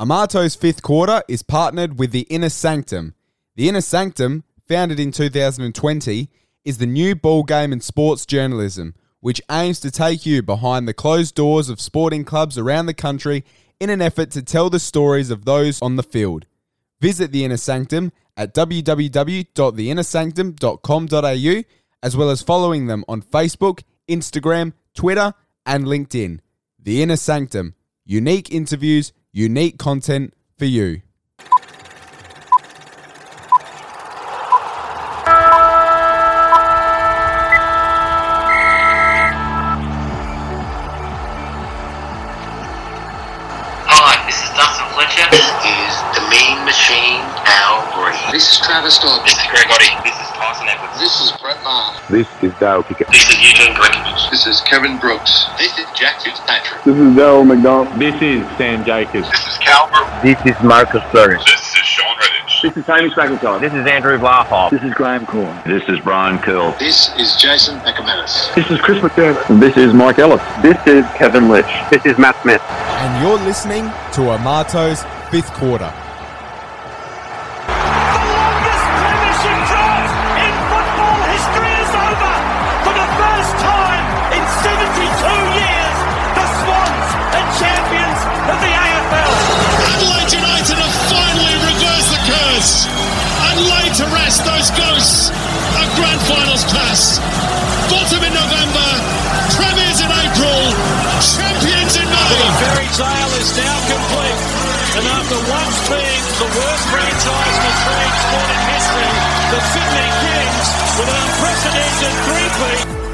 Amato's fifth quarter is partnered with the Inner Sanctum. The Inner Sanctum, founded in 2020, is the new ball game in sports journalism, which aims to take you behind the closed doors of sporting clubs around the country in an effort to tell the stories of those on the field. Visit the Inner Sanctum at www.theinnersanctum.com.au, as well as following them on Facebook, Instagram, Twitter, and LinkedIn. The Inner Sanctum unique interviews, unique content for you. This is Dale Kickett. This is Eugene Galekovic. This is Kevin Brooks. This is Jack Fitzpatrick. This is Daryl McDonald. This is Sam Jacobs. This is Calvert. This is Marcus Burris. This is Sean Redditch. This is Hamish McIntyre. This is Andrew Blahoff. This is Graham Corn. This is Brian Curl. This is Jason Ackermanis. This is Chris McDermott. This is Mike Ellis. This is Kevin Litch. This is Matt Smith. And you're listening to Amato's fifth quarter. Ghosts of grand finals past. Bottom in November, premiers in April, champions in May. The fairy tale is now complete. And after once being the worst franchise in Australian history, the Sydney Kings, with an unprecedented three-peat,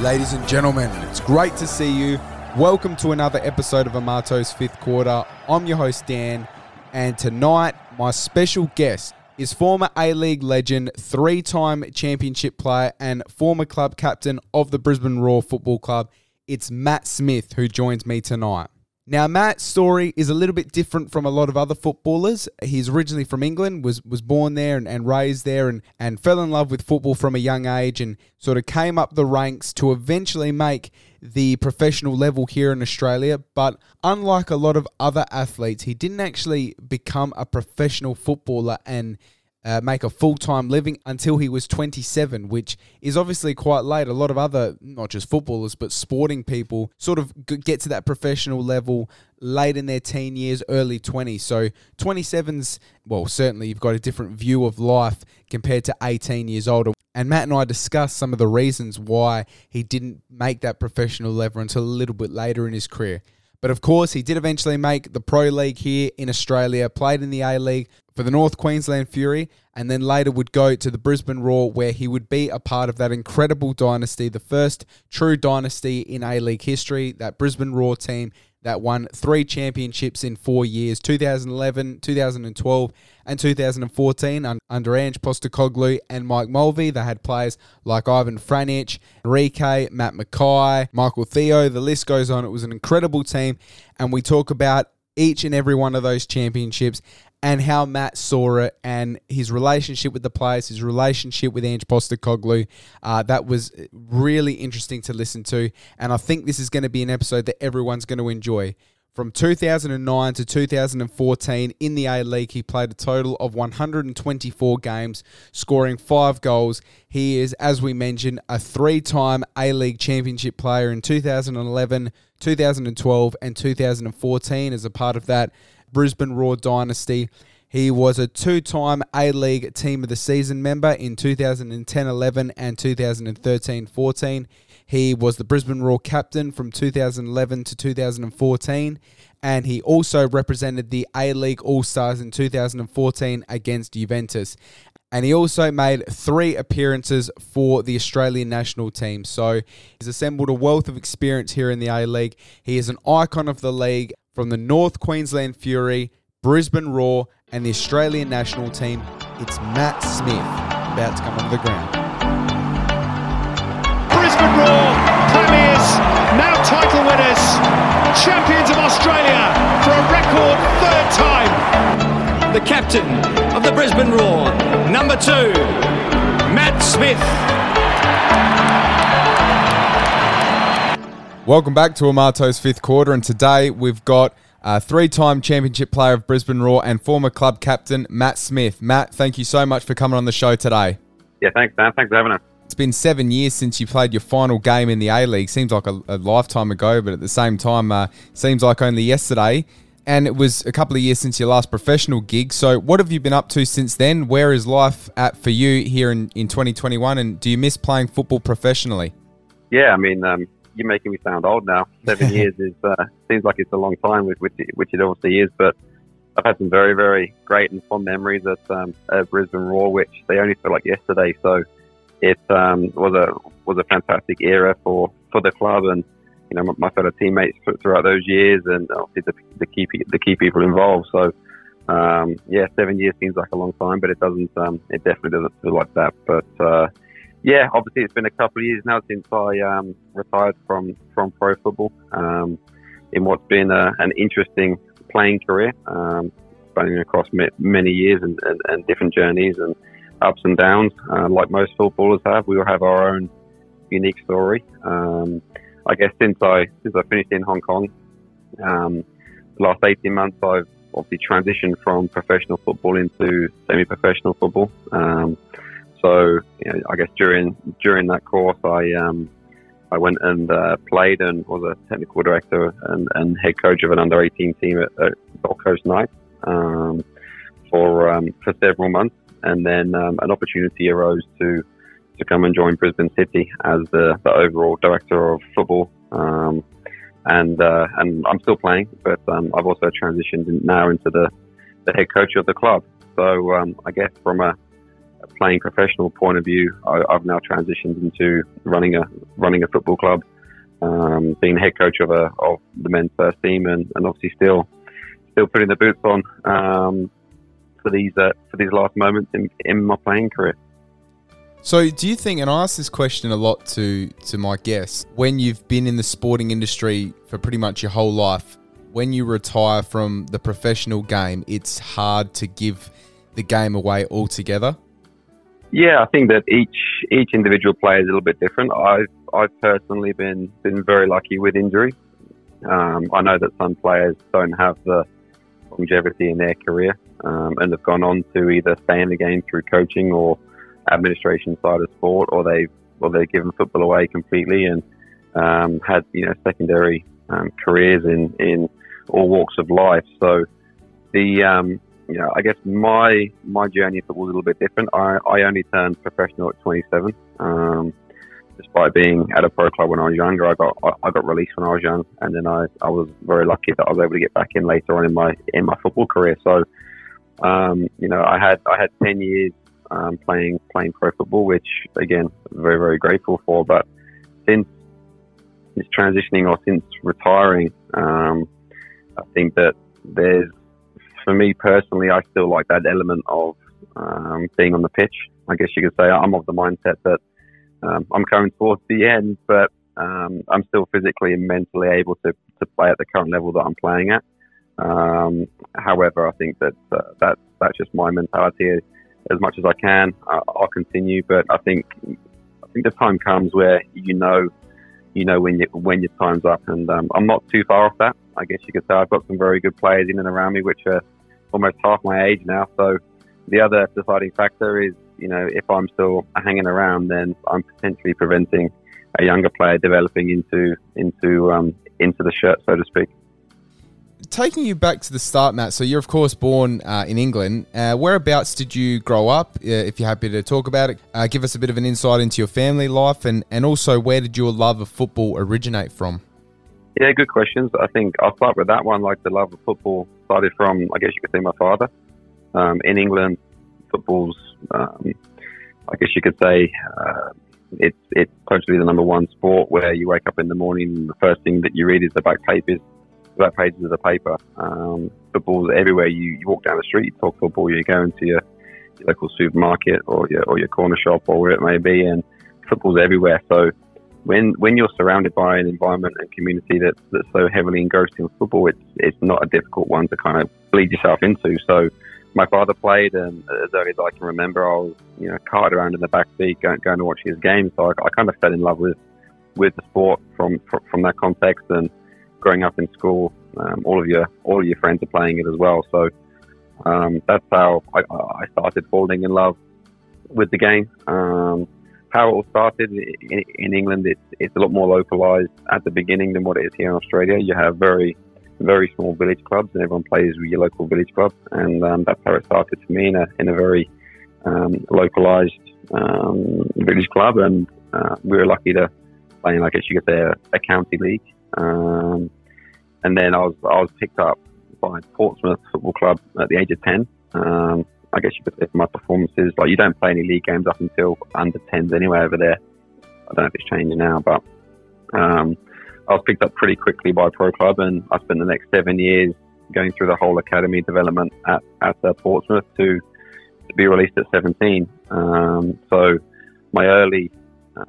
Ladies and gentlemen, it's great to see you. Welcome to another episode of Amato's Fifth Quarter. I'm your host, Dan, and tonight, my special guest is former A League legend, three time championship player, and former club captain of the Brisbane Roar Football Club. It's Matt Smith who joins me tonight. Now, Matt's story is a little bit different from a lot of other footballers. He's originally from England, was was born there and, and raised there, and, and fell in love with football from a young age, and sort of came up the ranks to eventually make the professional level here in Australia. But unlike a lot of other athletes, he didn't actually become a professional footballer and uh, make a full time living until he was 27, which is obviously quite late. A lot of other, not just footballers, but sporting people sort of get to that professional level late in their teen years, early 20s. So 27's, well, certainly you've got a different view of life compared to 18 years old. And Matt and I discussed some of the reasons why he didn't make that professional level until a little bit later in his career. But of course, he did eventually make the Pro League here in Australia, played in the A League for the North Queensland Fury, and then later would go to the Brisbane Roar, where he would be a part of that incredible dynasty, the first true dynasty in A League history, that Brisbane Roar team that won three championships in four years 2011, 2012, and 2014 under Ange Postecoglou and Mike Mulvey. They had players like Ivan Franjic, Enrique, Matt McKay, Michael Theo. The list goes on. It was an incredible team, and we talk about each and every one of those championships and how Matt saw it and his relationship with the players, his relationship with Ange Postecoglou. Uh, that was really interesting to listen to, and I think this is going to be an episode that everyone's going to enjoy. From 2009 to 2014 in the A League, he played a total of 124 games, scoring five goals. He is, as we mentioned, a three time A League championship player in 2011, 2012, and 2014 as a part of that Brisbane Roar dynasty. He was a two time A League Team of the Season member in 2010 11 and 2013 14. He was the Brisbane Roar captain from 2011 to 2014, and he also represented the A League All Stars in 2014 against Juventus. And he also made three appearances for the Australian national team. So he's assembled a wealth of experience here in the A League. He is an icon of the league from the North Queensland Fury, Brisbane Roar, and the Australian national team. It's Matt Smith about to come onto the ground. Brisbane Roar, premiers, now title winners, champions of Australia for a record third time. the captain of the Brisbane Roar, number two, Matt Smith. Welcome back to Amato's fifth quarter, and today we've got uh, three-time championship player of Brisbane Roar and former club captain Matt Smith. Matt, thank you so much for coming on the show today. Yeah, thanks, Dan. Thanks for having us. It's been seven years since you played your final game in the A League. Seems like a, a lifetime ago, but at the same time, uh, seems like only yesterday. And it was a couple of years since your last professional gig. So, what have you been up to since then? Where is life at for you here in, in 2021? And do you miss playing football professionally? Yeah, I mean, um, you're making me sound old now. Seven years is uh, seems like it's a long time, which, which it obviously is. But I've had some very, very great and fond memories at, um, at Brisbane Roar, which they only feel like yesterday. So it um, was a was a fantastic era for, for the club and you know my, my fellow teammates throughout those years, and obviously the, the key the key people involved. So. Um, yeah, seven years seems like a long time, but it doesn't. Um, it definitely doesn't feel like that. But uh, yeah, obviously it's been a couple of years now since I um, retired from from pro football. Um, in what's been a, an interesting playing career, um, spanning across many years and, and, and, different journeys and ups and downs, uh, like most footballers have. We all have our own unique story. Um, I guess since I since I finished in Hong Kong, um, the last eighteen months I've obviously transitioned from professional football into semi-professional football. Um, so you know, I guess during during that course, I um, I went and uh, played and was a technical director and, and head coach of an under 18 team at, at Gold Coast Knights um, for um, for several months, and then um, an opportunity arose to to come and join Brisbane City as the, the overall director of football. Um, and uh, and I'm still playing, but um, I've also transitioned now into the, the head coach of the club. So I guess from a playing professional point of view, I, have now transitioned into running a running a football club, um, being head coach of a of the men's first team, and, and obviously still still putting the boots on um, for these uh, for these last moments in, in my playing career. So, do you think, and I ask this question a lot to to my guests, when you've been in the sporting industry for pretty much your whole life, when you retire from the professional game, it's hard to give the game away altogether? Yeah, I think that each each individual player is a little bit different. I've I've personally been been very lucky with injury. Um, I know that some players don't have the longevity in their career um, and have gone on to either stay in the game through coaching or administration side of sport, or they've or they've given football away completely and um, had you know secondary um, careers in in all walks of life. So the um, you know, I guess my my journey was a little bit different. I, I only turned professional at 27. Um, despite being at a pro club when I was younger, I got I, got released when I was young, and then I, I was very lucky that I was able to get back in later on in my in my football career. So, um, you know, I had I had 10 years um, playing playing pro football, which again, very very grateful for. But since since transitioning or since retiring, um, I think that there's for me personally, I still like that element of um, being on the pitch. I guess you could say I'm of the mindset that um, I'm coming towards the end, but um, I'm still physically and mentally able to, to play at the current level that I'm playing at. Um, however, I think that uh, that's that's just my mentality. As much as I can, I, I'll continue. But I think I think the time comes where you know you know when you, when your time's up, and um, I'm not too far off that. I guess you could say I've got some very good players in and around me, which are almost half my age now. So the other deciding factor is, you know, if I'm still hanging around, then I'm potentially preventing a younger player developing into into um, into the shirt, so to speak. Taking you back to the start, Matt. So you're of course born uh, in England. Uh, whereabouts did you grow up? Uh, if you're happy to talk about it, uh, give us a bit of an insight into your family life, and and also where did your love of football originate from? Yeah, good questions. I think I'll start with that one. Like the love of football started from, I guess you could say, my father. Um, in England, football's, um, I guess you could say, uh, it's it's totally the number one sport where you wake up in the morning and the first thing that you read is the back pages, the back pages of the paper. Um, football's everywhere. You, you walk down the street, you talk football, you go into your, your local supermarket or your or your corner shop or where it may be, and football's everywhere. So when when you're surrounded by an environment and community that's that's so heavily engrossed in football, it's it's not a difficult one to kind of bleed yourself into. So my father played, and as early as I can remember, I was you know carted around in the back seat going, going to watch his games. So I, I kind of fell in love with with the sport from from, that context, and growing up in school, um, all of your all of your friends are playing it as well. So um, that's how I, I started falling in love with the game. Um, how it all started in, England, it's, it's a lot more localized at the beginning than what it is here in Australia. You have very very small village clubs, and everyone plays with your local village club, and um, that's how it started for me in a in a very um, localized um, village club, and uh, we were lucky to play in, guess you could say, a, a county league. Um, and then I was I was picked up by Portsmouth Football Club at the age of ten. Um, I guess you could say for my performances, like you don't play any league games up until under 10s anyway over there. I don't know if it's changing now, but um, I was picked up pretty quickly by pro club, and I spent the next seven years going through the whole academy development at at uh, Portsmouth to to be released at 17. Um, so my early uh,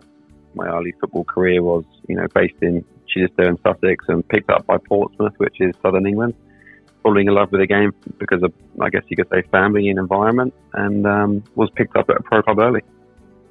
my early football career was you know based in Chichester and Sussex, and picked up by Portsmouth, which is southern England. Falling in love with the game because of I guess you could say family and environment, and um, was picked up at a pro club early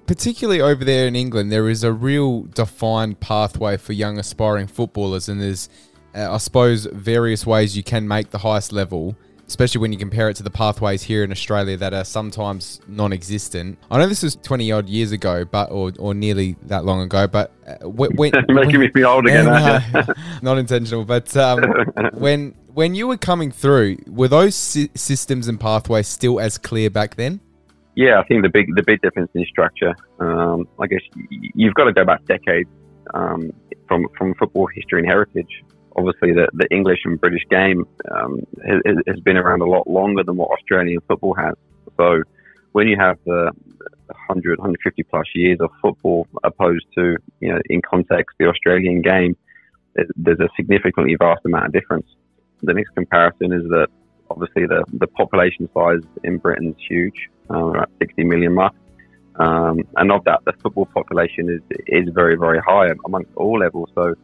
particularly over there in England, there is a real defined pathway for young aspiring footballers, and there's, uh, I suppose, various ways you can make the highest level. Especially when you compare it to the pathways here in Australia that are sometimes non-existent. I know this was twenty odd years ago, but or, or nearly that long ago. But uh, when, making me feel old again, uh, not intentional. But um, when when you were coming through, were those sy- systems and pathways still as clear back then? Yeah, I think the big the big difference in structure. Um, I guess you've got to go back decades um, from from football history and heritage. Obviously, the, the English and British game um, has, has, been around a lot longer than what Australian football has. So, when you have the 100, 150 plus years of football opposed to, you know, in context, the Australian game, there's a significantly vast amount of difference. The next comparison is that obviously the, the population size in Britain is huge um, about 60 million mark. Um, and of that, the football population is is very very high amongst all levels. So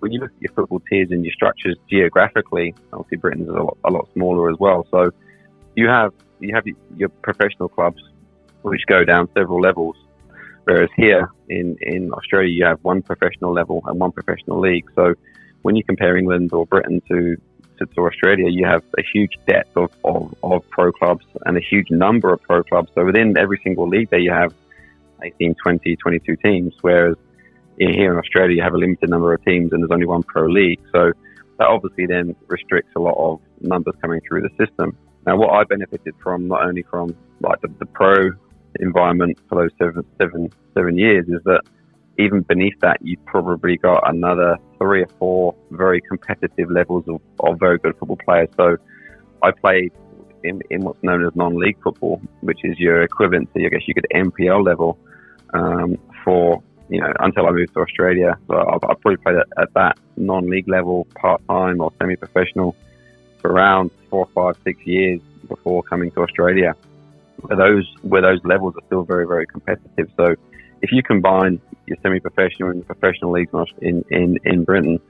when you look at your football tiers and your structures geographically, obviously Britain's a lot, a lot smaller as well. So you have you have your professional clubs which go down several levels, whereas here in in Australia you have one professional level and one professional league. So when you compare England or Britain to to, to Australia, you have a huge depth of, of, of, pro clubs and a huge number of pro clubs. So within every single league there, you have 18, 20, 22 teams, whereas here in Australia, you have a limited number of teams and there's only one pro league. So that obviously then restricts a lot of numbers coming through the system. Now, what I benefited from, not only from like the, the pro environment for those seven, seven, seven years, is that even beneath that, you've probably got another three or four very competitive levels of, of very good football players. So I played in, in what's known as non-league football, which is your equivalent to, I guess you could NPL level um, for, you know, until I moved to Australia. So I've, I've probably played at, at that non-league level, part-time or semi-professional for around four, five, six years before coming to Australia. Those where those levels are still very, very competitive. So if you combine your semi-professional and professional leagues in, in, in Britain,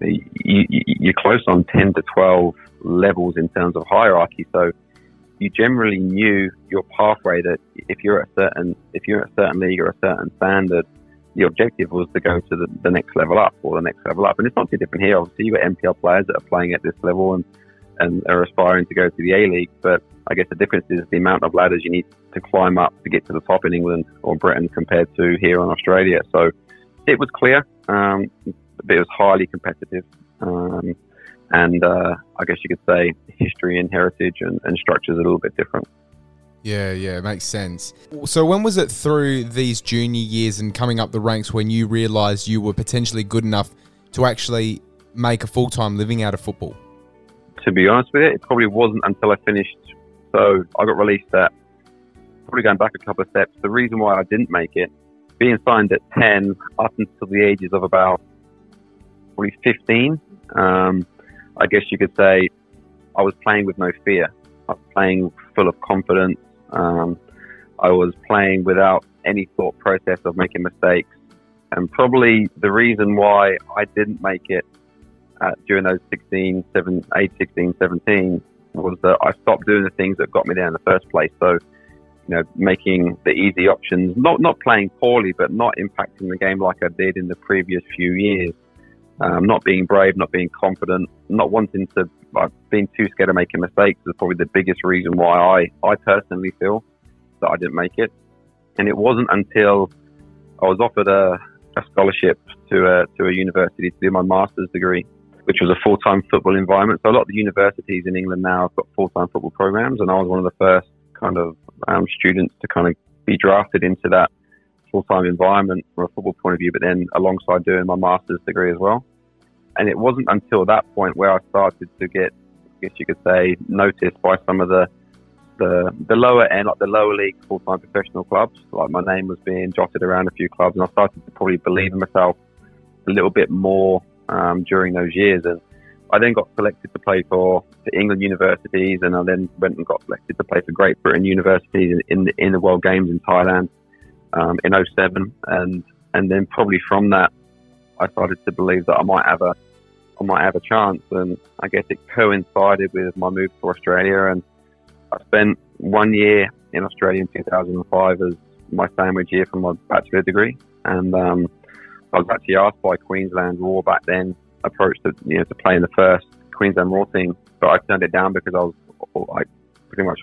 you, you're close on 10 to 12 levels in terms of hierarchy. So you generally knew your pathway that if you're at a certain, if you're at a certain league or a certain standard, the objective was to go to the, the next level up or the next level up. And it's not too different here. Obviously, you've got NPL players that are playing at this level and, and are aspiring to go to the A League. But I guess the difference is the amount of ladders you need to climb up to get to the top in England or Britain compared to here in Australia. So it was clear, um, but it was highly competitive. Um, and uh, I guess you could say history and heritage and, and structure is a little bit different. Yeah, yeah, it makes sense. So, when was it through these junior years and coming up the ranks when you realised you were potentially good enough to actually make a full time living out of football? To be honest with you, it probably wasn't until I finished. So, I got released at probably going back a couple of steps, the reason why I didn't make it, being signed at 10 up until the ages of about probably 15, um, I guess you could say I was playing with no fear. I was playing full of confidence. Um, I was playing without any thought process of making mistakes. And probably the reason why I didn't make it uh, during those 16, 7, 8, 16, 17 was that I stopped doing the things that got me there in the first place. So, you know, making the easy options, not not playing poorly, but not impacting the game like I did in the previous few years. Um, not being brave, not being confident, not wanting to, like, being too scared of making mistakes is probably the biggest reason why I, I personally feel that I didn't make it. And it wasn't until I was offered a, a scholarship to a, to a university to do my master's degree, which was a full time football environment. So a lot of the universities in England now have got full time football programs, and I was one of the first kind of um, students to kind of be drafted into that full time environment from a football point of view, but then alongside doing my master's degree as well. And it wasn't until that point where I started to get, I guess you could say, noticed by some of the the, the lower end, like the lower league full time professional clubs. Like my name was being jotted around a few clubs, and I started to probably believe in myself a little bit more um, during those years. And I then got selected to play for the England universities, and I then went and got selected to play for Great Britain universities in, the, in the World Games in Thailand um, in 07. and and then probably from that, I started to believe that I might have a I might have a chance, and I guess it coincided with my move to Australia, and I spent one year in Australia in 2005 as my sandwich year for my bachelor degree, and um, I was actually asked by Queensland Roar back then, approached to you know to play in the first Queensland Roar team, but I turned it down because I was like pretty much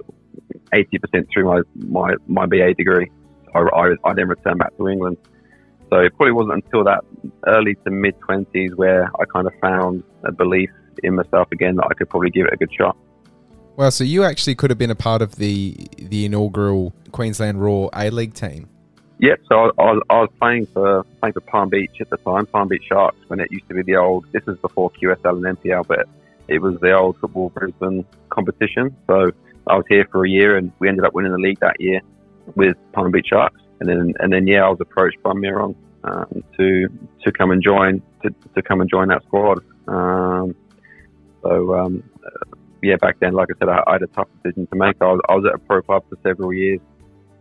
80% through my my, my BA degree. I, I, I then returned back to England. So it probably wasn't until that early to mid 20s where I kind of found a belief in myself again that I could probably give it a good shot. Well, so you actually could have been a part of the the inaugural Queensland Raw A League team. Yep. So I, I, was, I was playing for playing for Palm Beach at the time, Palm Beach Sharks, when it used to be the old. This is before QSL and NPL, but it was the old football Brisbane competition. So I was here for a year, and we ended up winning the league that year with Palm Beach Sharks. And then and then yeah, I was approached by Miron um, to to come and join to, to come and join that squad. Um, so um, yeah, back then, like I said, I, I, had a tough decision to make. I was, I was at a pro club for several years.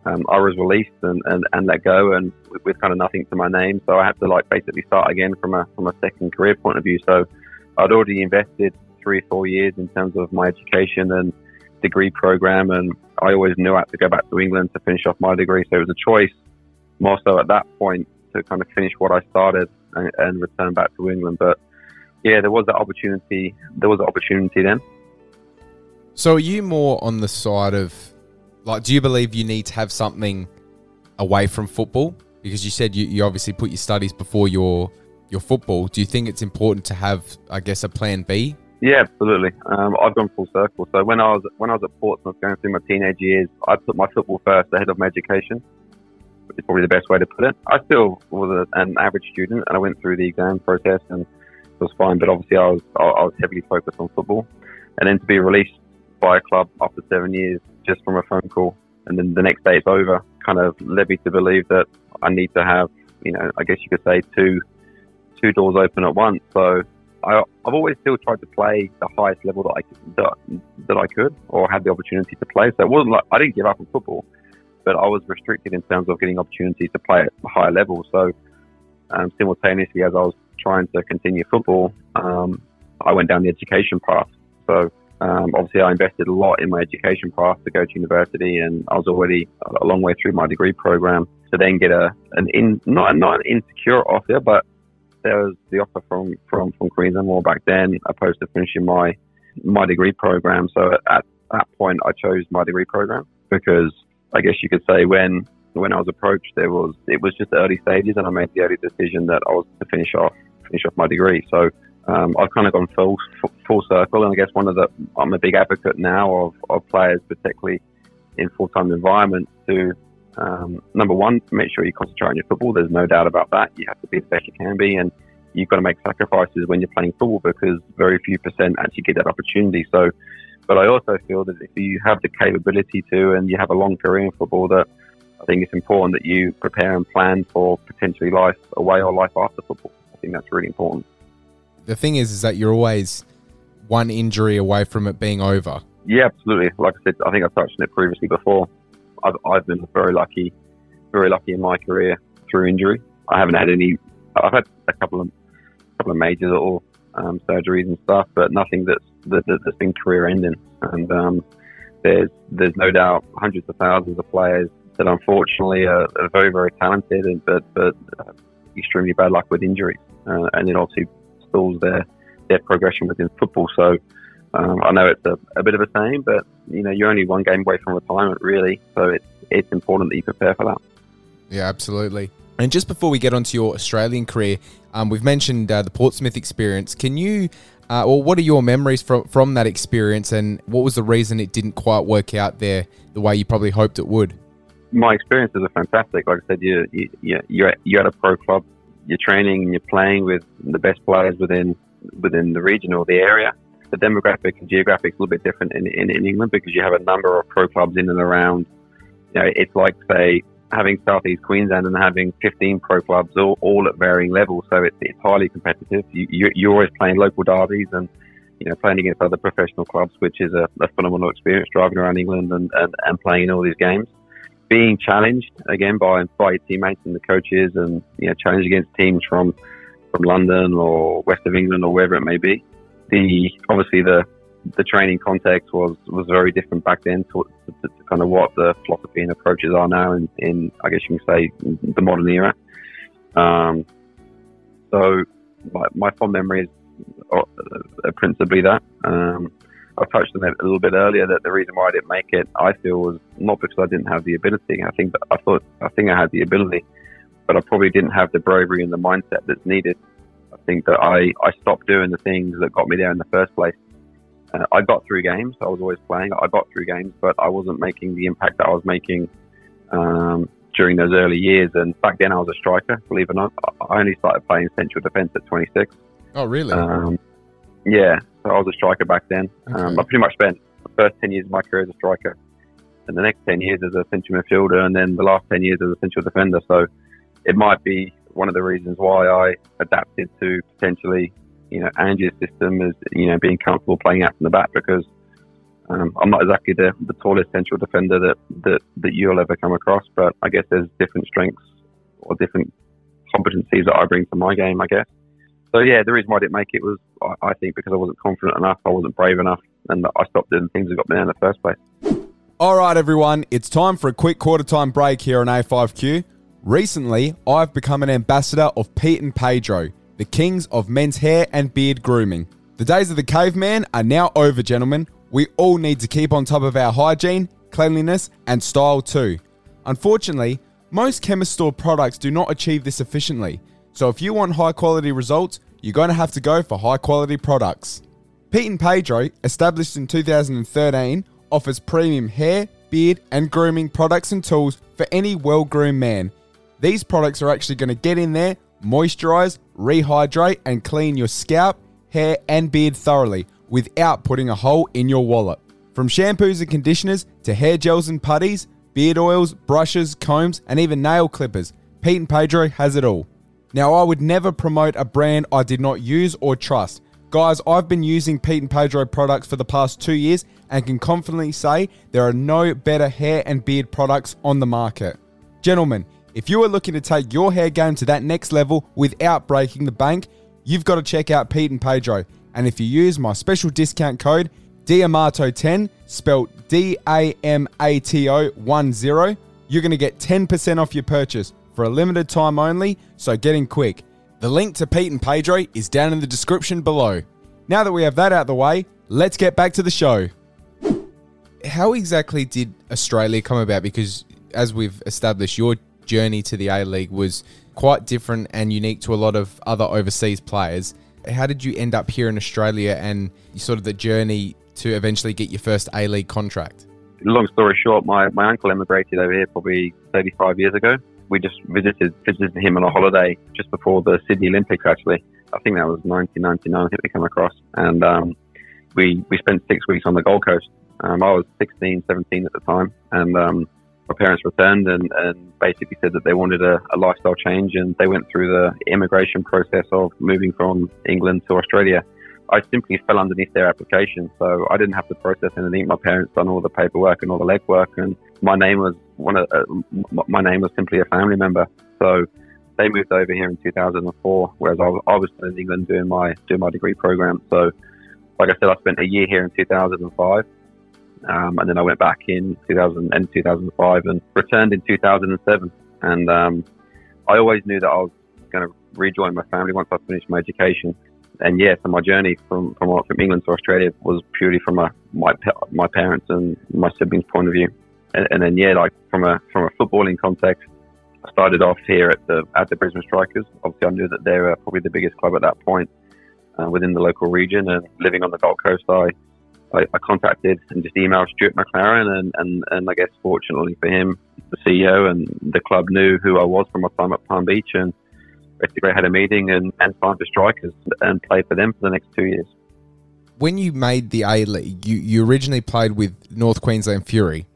Um, I was released and, and, and let go, and with, with, kind of nothing to my name, so I had to like basically start again from a from a second career point of view. So I'd already invested three or four years in terms of my education and degree program, and I always knew I had to go back to England to finish off my degree. So it was a choice, more so at that point, to kind of finish what I started and, and return back to England. But yeah, there was that opportunity. There was an opportunity then. So are you more on the side of like do you believe you need to have something away from football? Because you said you, you obviously put your studies before your your football. Do you think it's important to have I guess a plan B? Yeah, absolutely. Um, I've gone full circle. So when I was when I was at Portsmouth going through my teenage years, I put my football first ahead of my education. It's probably the best way to put it. I still was a, an average student, and I went through the exam process and it was fine. But obviously, I was I was heavily focused on football, and then to be released by a club after seven years just from a phone call, and then the next day it's over, kind of led me to believe that I need to have, you know, I guess you could say two two doors open at once. So I, have always still tried to play the highest level that I that, that I could, or had the opportunity to play. So it wasn't like I didn't give up on football, but I was restricted in terms of getting opportunities to play at a higher level. So um, simultaneously, as I was trying to continue football, um, I went down the education path. So um, obviously, I invested a lot in my education path to go to university, and I was already a long way through my degree program to then get a an in not not an insecure offer, but there was the offer from from from Queensland Roar back then, opposed to finishing my my degree program. So at that point, I chose my degree program because I guess you could say when when I was approached, there was it was just early stages, and I made the early decision that I was to finish off finish off my degree. So um, I've kind of gone full full circle, and I guess one of the I'm a big advocate now of, of players, particularly in full time environments, to um, number one, make sure you concentrate on your football. There's no doubt about that. You have to be the best you can be, and you've got to make sacrifices when you're playing football because very few percent actually get that opportunity. So, but I also feel that if you have the capability to, and you have a long career in football, that I think it's important that you prepare and plan for potentially life away or life after football. I think that's really important the thing is, is that you're always one injury away from it being over. Yeah, absolutely. Like I said, I think I touched on it previously before. I've, I've been very lucky, very lucky in my career through injury. I haven't had any. I've had a couple of couple of major little um, surgeries and stuff, but nothing that's that, that, that's been career ending. And um, there's there's no doubt hundreds of thousands of players that unfortunately are, are very very talented, and, but but uh, extremely bad luck with injuries, uh, and it obviously stalls their their progression within football. So. Um, I know it's a, a bit of a saying, but you know you're only one game away from retirement, really. So it's it's important that you prepare for that. Yeah, absolutely. And just before we get onto your Australian career, um, we've mentioned uh, the Portsmouth experience. Can you, uh, or what are your memories from from that experience, and what was the reason it didn't quite work out there the way you probably hoped it would? My experiences are fantastic. Like I said, you, you, you- you're, at- you're at a pro club, you're training, and you're playing with the best players within within the region or the area. The demographic and geographic is a little bit different in, in, in England because you have a number of pro clubs in and around. You know, it's like say having Southeast Queensland and having 15 pro clubs all, all at varying levels. So it's, it's highly competitive. You, you, you're always playing local derbies and you know playing against other professional clubs, which is a, a phenomenal experience driving around England and, and, and playing in all these games. Being challenged again by by teammates and the coaches, and you know challenged against teams from from London or west of England or wherever it may be. The obviously the the training context was was very different back then to, to, to kind of what the philosophy and approaches are now in, in I guess you can say the modern era. Um, so my, my fond memories are, are principally that. Um, I touched on it a little bit earlier that the reason why I didn't make it, I feel, was not because I didn't have the ability. I think I thought I think I had the ability, but I probably didn't have the bravery and the mindset that's needed. I think that I, I stopped doing the things that got me there in the first place. Uh, I got through games. I was always playing. I got through games, but I wasn't making the impact that I was making um, during those early years. And back then, I was a striker. Believe it or not, I only started playing central defence at 26. Oh, really? Um, yeah, I was a striker back then. Um, I pretty much spent the first 10 years of my career as a striker, and the next 10 years as a central midfielder, and then the last 10 years as a central defender. So it might be one of the reasons why I adapted to potentially, you know, Angie's system as, you know, being comfortable playing out from the back because um, I'm not exactly the, the tallest central defender that, that, that you'll ever come across, but I guess there's different strengths or different competencies that I bring to my game, I guess. So yeah, the reason why I didn't make it was I, I think because I wasn't confident enough, I wasn't brave enough, and I stopped doing things that got me there in the first place. All right, everyone, it's time for a quick quarter time break here on A5Q. Recently, I've become an ambassador of Pete and Pedro, the kings of men's hair and beard grooming. The days of the caveman are now over, gentlemen. We all need to keep on top of our hygiene, cleanliness, and style too. Unfortunately, most chemist store products do not achieve this efficiently. So if you want high quality results, you're going to have to go for high quality products. Pete and Pedro, established in 2013, offers premium hair, beard, and grooming products and tools for any well groomed man. These products are actually going to get in there, moisturize, rehydrate, and clean your scalp, hair, and beard thoroughly without putting a hole in your wallet. From shampoos and conditioners to hair gels and putties, beard oils, brushes, combs, and even nail clippers, Pete and Pedro has it all. Now, I would never promote a brand I did not use or trust. Guys, I've been using Pete and Pedro products for the past two years and can confidently say there are no better hair and beard products on the market. Gentlemen, if you are looking to take your hair game to that next level without breaking the bank, you've got to check out Pete and Pedro. And if you use my special discount code DiAmato10, spelled D A M A T O 10, you're going to get 10% off your purchase for a limited time only, so get in quick. The link to Pete and Pedro is down in the description below. Now that we have that out the way, let's get back to the show. How exactly did Australia come about? Because as we've established, your journey to the A League was quite different and unique to a lot of other overseas players. How did you end up here in Australia and sort of the journey to eventually get your first A League contract? Long story short, my, my uncle emigrated over here probably 35 years ago. We just visited visited him on a holiday just before the Sydney Olympics. Actually, I think that was 1999. I think we came across, and um, we we spent six weeks on the Gold Coast. Um, I was 16, 17 at the time, and um, my parents returned and, and basically said that they wanted a, a lifestyle change, and they went through the immigration process of moving from England to Australia. I simply fell underneath their application, so I didn't have to process anything. My parents done all the paperwork and all the legwork, and my name was one of uh, my name was simply a family member. So they moved over here in 2004, whereas I, was- I was still in England doing my doing my degree program. So like I said, I spent a year here in 2005. Um, and then I went back in 2000 and 2005 and returned in 2007. And um, I always knew that I was going to rejoin my family once I finished my education. And yeah, so my journey from from, from England to Australia was purely from a, my my parents and my siblings' point of view. And, and then yeah, like from a from a footballing context, I started off here at the at the Brisbane Strikers. Obviously, I knew that they were probably the biggest club at that point uh, within the local region. And living on the Gold Coast, I I, I contacted and just emailed Stuart McLaren, and, and, and I guess fortunately for him, the CEO and the club knew who I was from my time at Palm Beach, and basically had a meeting and, and signed for Strikers and played for them for the next two years. When you made the A League, you, you originally played with North Queensland Fury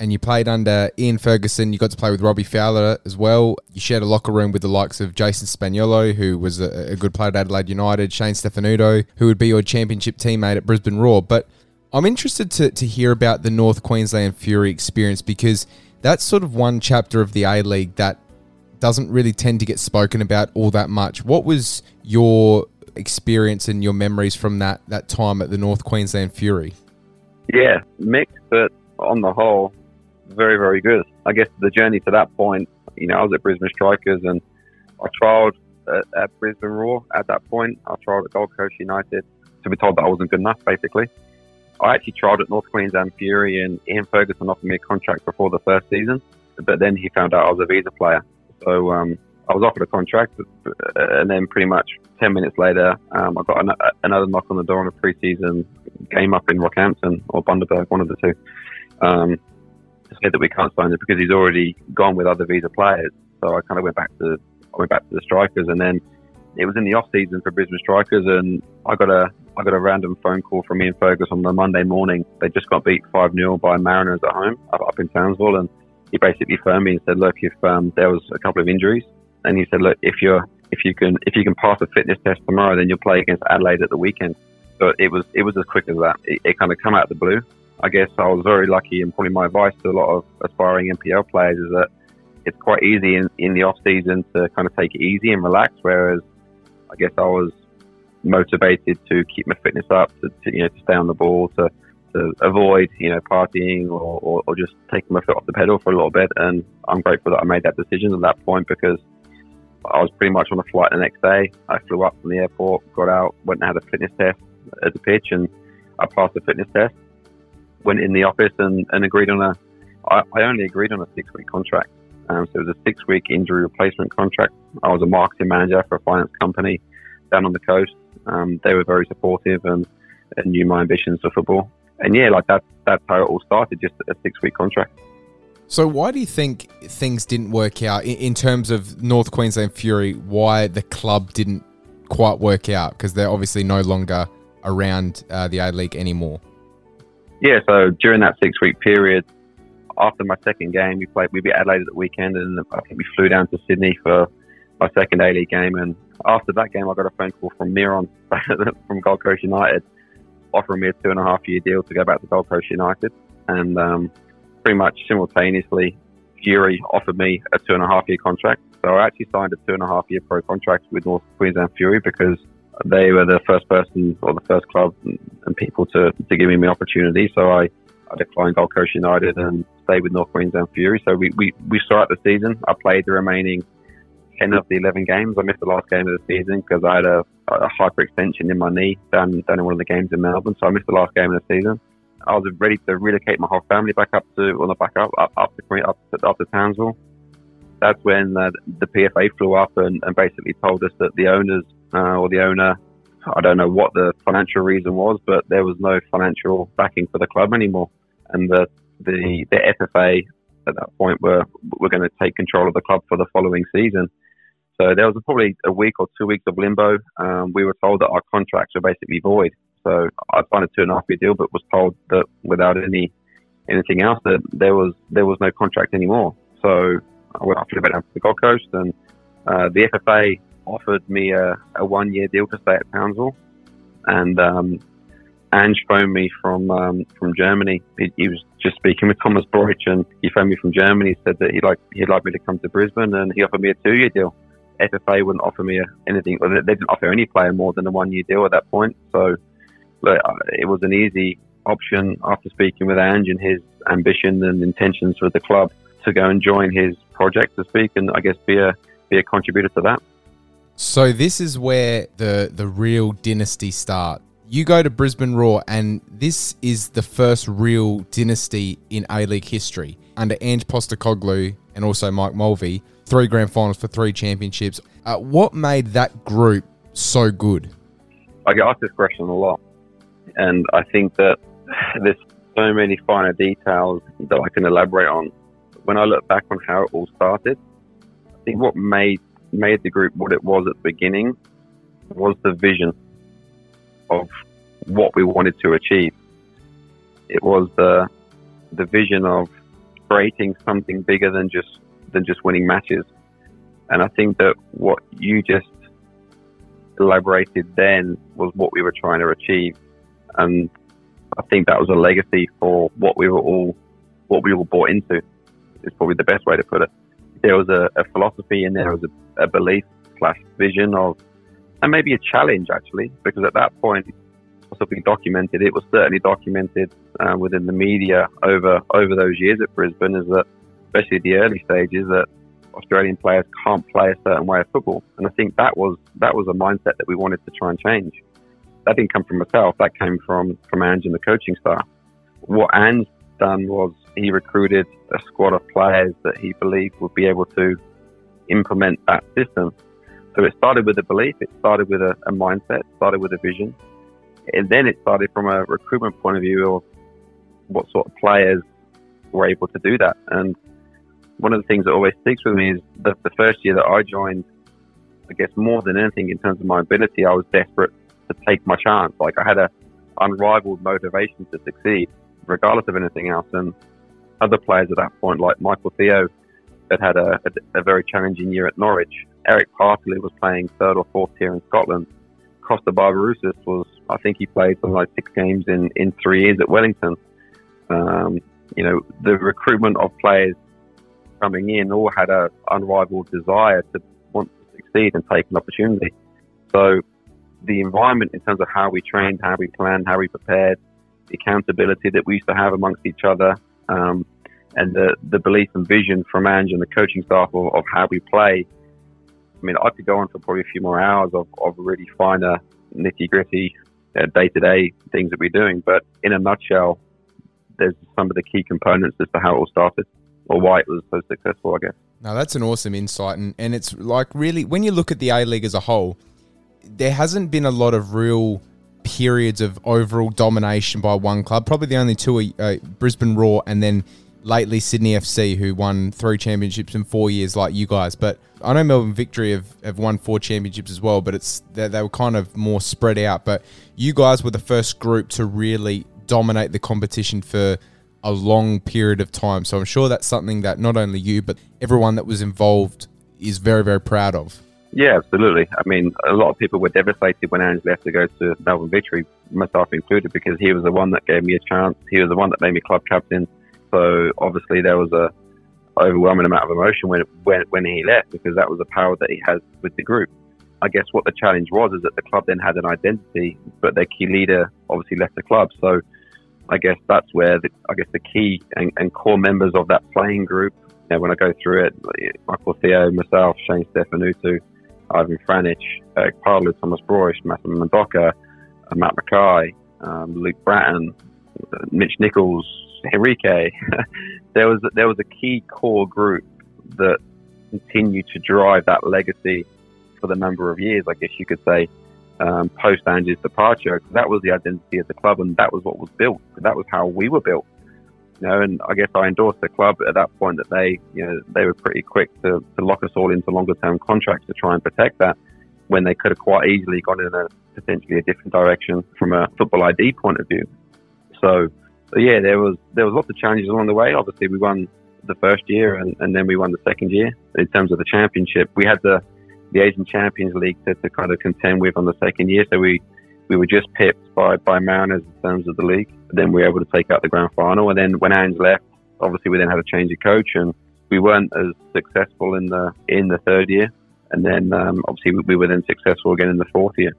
and you played under Ian Ferguson. You got to play with Robbie Fowler as well. You shared a locker room with the likes of Jason Spagnuolo, who was a, a good player at Adelaide United, Shane Stefanutto, who would be your championship teammate at Brisbane Roar. But I'm interested to, to hear about the North Queensland Fury experience because that's sort of one chapter of the A League that doesn't really tend to get spoken about all that much. What was your experience and your memories from that, that time at the North Queensland Fury? Yeah, mixed, but on the whole, very, very good. I guess the journey to that point, you know, I was at Brisbane Strikers and I trialled at, at Brisbane Roar at that point. I trialled at Gold Coast United to be told that I wasn't good enough, basically. I actually trialled at North Queensland Fury and Ian Ferguson offered me a contract before the first season, but then he found out I was a visa player. So um, I was offered a contract, and then pretty much 10 minutes later, um, I got an- another knock on the door on a preseason game up in Rockhampton or Bundaberg, one of the two. Um, said that we can't sign it because he's already gone with other visa players. So I kind of went back to I went back to the strikers, and then it was in the off season for Brisbane Strikers, and I got a I got a random phone call from Ian Ferguson the Monday morning. They just got beat five 0 by Mariners at home up, up in Townsville, and he basically phoned me and said, "Look, if um, there was a couple of injuries, and he said, look, if you're if you can if you can pass a fitness test tomorrow, then you'll play against Adelaide at the weekend." So it was it was as quick as that. It, it kind of come out of the blue. I guess I was very lucky, and probably my advice to a lot of aspiring NPL players is that it's quite easy in, in the off season to kind of take it easy and relax. Whereas I guess I was motivated to keep my fitness up, to, to you know to stay on the ball, to to avoid you know partying or, or, or just taking my foot off the pedal for a little bit. And I'm grateful that I made that decision at that point because I was pretty much on a flight the next day. I flew up from the airport, got out, went and had a fitness test at the pitch, and I passed the fitness test went in the office and, and agreed on a. I, I only agreed on a six week contract. Um, so it was a six week injury replacement contract. I was a marketing manager for a finance company down on the coast. Um, they were very supportive and, and knew my ambitions for football. And yeah, like that, that's how it all started, just a six week contract. So, why do you think things didn't work out in, in terms of North Queensland Fury? Why the club didn't quite work out? Because they're obviously no longer around uh, the A League anymore. Yeah, so during that six week period, after my second game, we played. We beat Adelaide at the weekend, and I think we flew down to Sydney for my second A League game. And after that game, I got a phone call from Miron from Gold Coast United, offering me a two and a half year deal to go back to Gold Coast United. And um, pretty much simultaneously, Fury offered me a two and a half year contract. So I actually signed a two and a half year pro contract with North Queensland Fury because they were the first person or the first club and, and people to, to give me the opportunity. So I, I declined Gold Coast United and stayed with North Queensland Fury. So we, we, we started the season. I played the remaining 10 of the 11 games. I missed the last game of the season because I had a, a hyperextension in my knee down, down in one of the games in Melbourne. So I missed the last game of the season. I was ready to relocate my whole family back up to, well, not back up, up, up to, up to, up to Townsville. That's when uh, the PFA flew up and, and basically told us that the owners uh, or the owner. I don't know what the financial reason was, but there was no financial backing for the club anymore, and the the, the FFA at that point were were going to take control of the club for the following season. So there was probably a week or two weeks of limbo. Um, we were told that our contracts were basically void. So I signed a two and a half year deal, but was told that without any anything else that there was there was no contract anymore. So I went to down to the Gold Coast, and uh, the FFA offered me a, a one year deal to stay at Townsville. And um, Ange phoned me from um, from Germany. He, he, was just speaking with Thomas Broich, and he phoned me from Germany. He Said that he'd like he'd like me to come to Brisbane, and he offered me a two year deal. FFA wouldn't offer me anything. Well, they didn't offer any player more than a one year deal at that point. So it was an easy option after speaking with Ange and his ambition and intentions for the club to go and join his project to speak, and I guess be a be a contributor to that. So this is where the the real dynasty starts. You go to Brisbane Roar, and this is the first real dynasty in A League history under Ange Postecoglou and also Mike Mulvey. Three grand finals for three championships. Uh, what made that group so good? I get asked this question a lot, and I think that there's so many finer details that I can elaborate on. When I look back on how it all started, I think what made made the group what it was at the beginning was the vision of what we wanted to achieve. It was the the vision of creating something bigger than just than just winning matches. And I think that what you just elaborated then was what we were trying to achieve. And I think that was a legacy for what we were all what we all bought into. Is probably the best way to put it. There was a, a philosophy and there was a, a belief slash vision of, and maybe a challenge actually, because at that point, possibly documented. It was certainly documented uh, within the media over over those years at Brisbane, is that especially the early stages that Australian players can't play a certain way of football, and I think that was that was a mindset that we wanted to try and change. That didn't come from myself. That came from from Ange and the coaching staff. What Ange done was he recruited a squad of players that he believed would be able to implement that system. So it started with a belief, it started with a, a mindset, started with a vision, and then it started from a recruitment point of view of what sort of players were able to do that. And one of the things that always sticks with me is that the first year that I joined, I guess more than anything in terms of my ability, I was desperate to take my chance. Like I had a unrivaled motivation to succeed, regardless of anything else. And other players at that point, like Michael Theo, that had a, a, a very challenging year at Norwich. Erik Paartalu was playing third or fourth tier in Scotland. Kosta Barbarouses was, I think he played something like six games in, in three years at Wellington. Um, you know, the recruitment of players coming in all had a unrivaled desire to want to succeed and take an opportunity. So the environment in terms of how we trained, how we planned, how we prepared, the accountability that we used to have amongst each other, um, and the, the belief and vision from Ange and the coaching staff of, of how we play. I mean, I could go on for probably a few more hours of, of really finer, nitty gritty, day to day things that we're doing. But in a nutshell, there's some of the key components as to how it all started or why it was so successful, I guess. Now, that's an awesome insight. And, and it's like really, when you look at the A League as a whole, there hasn't been a lot of real periods of overall domination by one club. Probably the only two are uh, Brisbane Roar and then lately Sydney FC, who won three championships in four years, like you guys. But I know Melbourne Victory have, have won four championships as well, but it's they, they were kind of more spread out. But you guys were the first group to really dominate the competition for a long period of time. So I'm sure that's something that not only you, but everyone that was involved is very, very proud of. Yeah, absolutely. I mean, a lot of people were devastated when Ange left to go to Melbourne Victory, myself included, because he was the one that gave me a chance. He was the one that made me club captain. So obviously there was a overwhelming amount of emotion when when when he left because that was the power that he has with the group. I guess what the challenge was is that the club then had an identity, but their key leader obviously left the club. So I guess that's where the, I guess the key and, and core members of that playing group. Know, when I go through it, Michael Theo, myself, Shane Stefanutto, Ivan Franjic, Erik Paartalu, Thomas Broich, Massimo Murdocca, uh, Matt McKay, um, Luke Brattan, uh, Mitch Nichols, Henrique. there was there was a key core group that continued to drive that legacy for the number of years. I guess you could say um, post Ange's departure. because That was the identity of the club, and that was what was built. That was how we were built. You know, and I guess I endorsed the club at that point that they, you know, they were pretty quick to, to lock us all into longer term contracts to try and protect that when they could have quite easily gone in a potentially a different direction from a football ID point of view. So, so yeah, there was there was lots of challenges along the way. Obviously, we won the first year, and, and then we won the second year. In terms of the championship, we had the the Asian Champions League to, to kind of contend with on the second year. So we we were just pipped by, by Mariners in terms of the league. Then we were able to take out the grand final. And then when Ange left, obviously we then had a change of coach and we weren't as successful in the in the third year. And then um, obviously we, we were then successful again in the fourth year.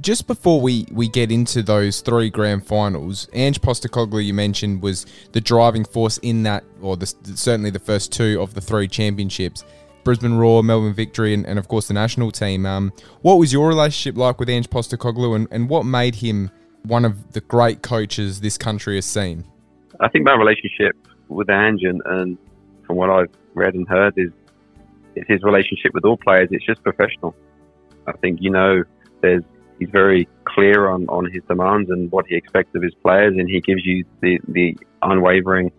just before we, we get into those three grand finals, Ange Postecoglou, you mentioned, was the driving force in that, or the, certainly the first two of the three championships. Brisbane Roar, Melbourne Victory, and, and of course the national team. Um, what was your relationship like with Ange Postecoglou, and, and what made him one of the great coaches this country has seen? I think my relationship with Ange, and, and from what I've read and heard, is, is his relationship with all players. It's just professional. I think you know, there's he's very clear on, on his demands and what he expects of his players, and he gives you the, the unwavering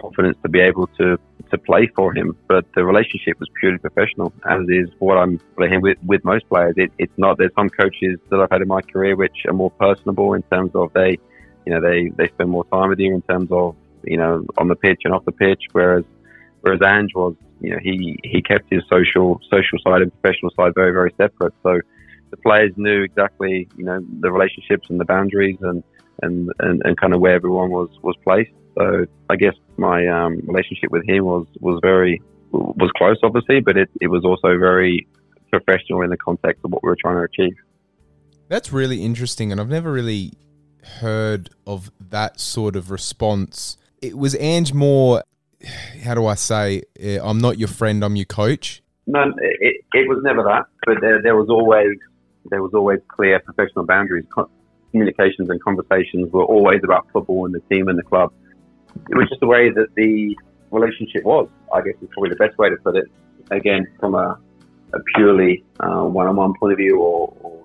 confidence to be able to to play for him. But the relationship was purely professional, as is what I'm with with most players. It, it's not. There's some coaches that I've had in my career which are more personable in terms of they, you know, they they spend more time with you in terms of you know on the pitch and off the pitch. Whereas whereas Ange was, you know, he he kept his social social side and professional side very very separate. So the players knew exactly, you know, the relationships and the boundaries and and, and, and kind of where everyone was was placed. So I guess my um, relationship with him was, was very was close, obviously, but it, it was also very professional in the context of what we were trying to achieve. That's really interesting, and I've never really heard of that sort of response. It was Ange more. How do I say? Uh, I'm not your friend. I'm your coach. No, it, it was never that, but there, there was always there was always clear professional boundaries. Communications and conversations were always about football and the team and the club it was just the way that the relationship was. I guess is probably the best way to put it. Again, from a, a purely uh, one-on-one point of view or, or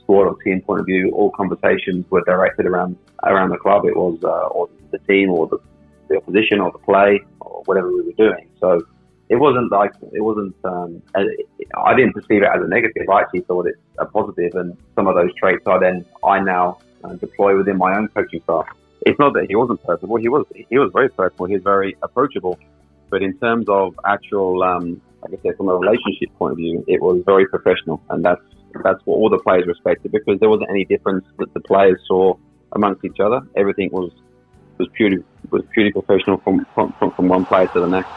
squad or team point of view, all conversations were directed around around the club. It was uh, or the team or the, the opposition or the play or whatever we were doing. So it wasn't like it wasn't. Um, I didn't perceive it as a negative. I actually thought it's a positive, and some of those traits I then I now uh, deploy within my own coaching staff it's not that he wasn't personable. He was he was very personable. He was very approachable. But in terms of actual, um, I said, from a relationship point of view, it was very professional, and that's that's what all the players respected because there wasn't any difference that the players saw amongst each other. Everything was was purely was purely professional from, from, from one player to the next.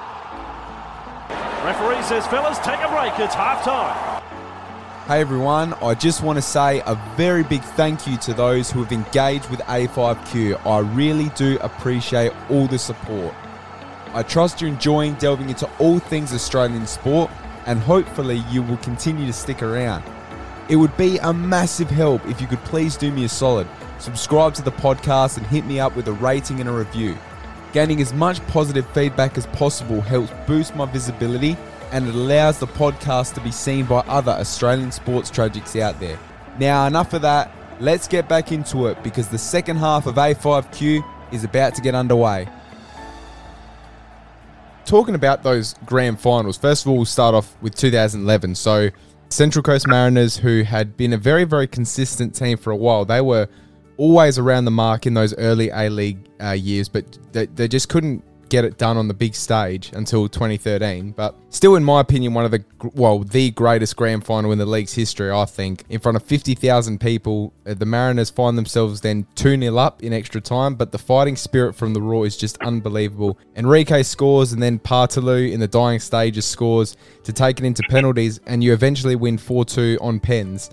Referee says, fellas, take a break. It's half time. Hey everyone, I just want to say a very big thank you to those who have engaged with A5Q. I really do appreciate all the support. I trust you're enjoying delving into all things Australian sport and hopefully you will continue to stick around. It would be a massive help if you could please do me a solid. Subscribe to the podcast and hit me up with a rating and a review. Gaining as much positive feedback as possible helps boost my visibility and it allows the podcast to be seen by other Australian sports tragics out there. Now, enough of that. Let's get back into it because the second half of A5Q is about to get underway. Talking about those grand finals, first of all, we'll start off with 2011. So, Central Coast Mariners, who had been a very, very consistent team for a while, they were always around the mark in those early A League uh, years, but they, they just couldn't get it done on the big stage until 2013. But still, in my opinion, one of the, well, the greatest grand final in the league's history, I think. In front of 50,000 people, uh, the Mariners find themselves then 2 0 up in extra time, but the fighting spirit from the Roar is just unbelievable. Henrique scores, and then Paartalu in the dying stages scores to take it into penalties, and you eventually win 4 2 on pens.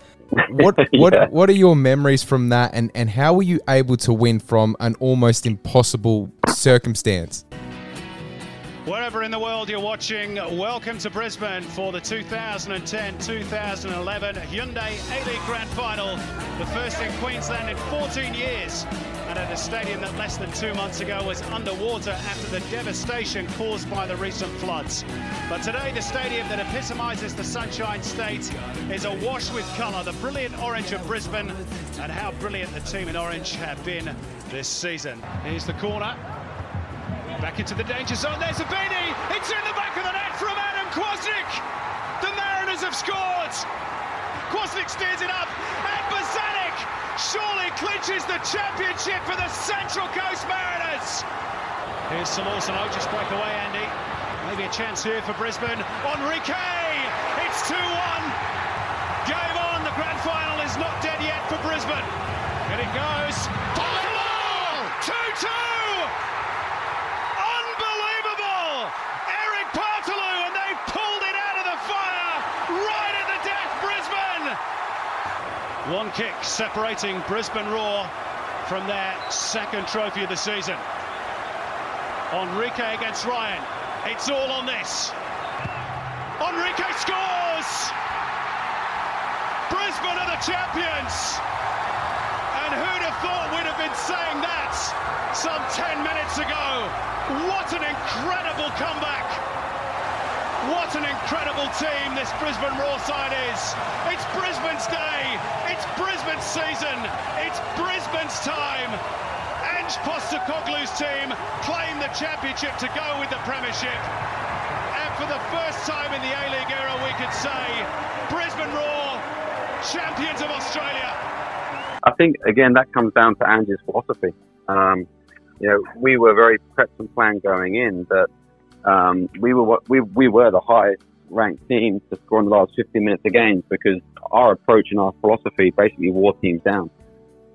What what Yeah. what are your memories from that, and and how were you able to win from an almost impossible circumstance? Wherever in the world you're watching, welcome to Brisbane for the 2010-2011 Hyundai A-League Grand Final, the first in Queensland in 14 years, and at a stadium that less than two months ago was underwater after the devastation caused by the recent floods. But today, the stadium that epitomises the Sunshine State is awash with colour, the brilliant orange of Brisbane, and how brilliant the team in orange have been this season. Here's the corner. Back into the danger zone. There's a Beanie. It's in the back of the net from Adam Kwasnik. The Mariners have scored. Kwasnik steers it up. And Bozanic surely clinches the championship for the Central Coast Mariners. Here's Lawson. Oh, just break away, Andy. Maybe a chance here for Brisbane. Henrique. It's 2 1. Game on. The grand final is not dead yet for Brisbane. And it goes. Paartalu! 2 2. Unbelievable! Erik Paartalu, and they pulled it out of the fire right at the death, Brisbane! One kick separating Brisbane Roar from their second trophy of the season. Henrique against Ryan. It's all on this. Henrique scores! Brisbane are the champions! And who'd have thought we'd have been saying that some 10 minutes ago? What an incredible comeback! What an incredible team this Brisbane Roar side is. It's Brisbane's day. It's Brisbane's season. It's Brisbane's time. Ange Postecoglou's team claim the championship to go with the premiership. And for the first time in the A-League era, we could say Brisbane Roar, champions of Australia. I think again that comes down to Ange's philosophy. Um, you know, we were very prepped and planned going in that um, we were we we were the highest ranked team to score in the last 15 minutes of games because our approach and our philosophy basically wore teams down.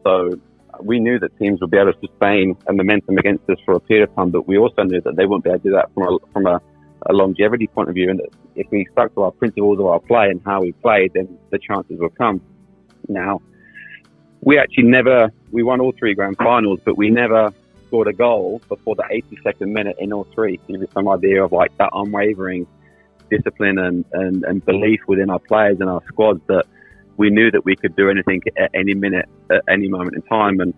So we knew that teams would be able to sustain a momentum against us for a period of time, but we also knew that they wouldn't be able to do that from a, from a, a longevity point of view. And if we stuck to our principles of our play and how we played, then the chances would come. Now, we actually never, we won all three grand finals, but we never scored a goal before the 82nd minute in all three. To give you some idea of like that unwavering discipline and, and, and belief within our players and our squads that we knew that we could do anything at any minute, at any moment in time. And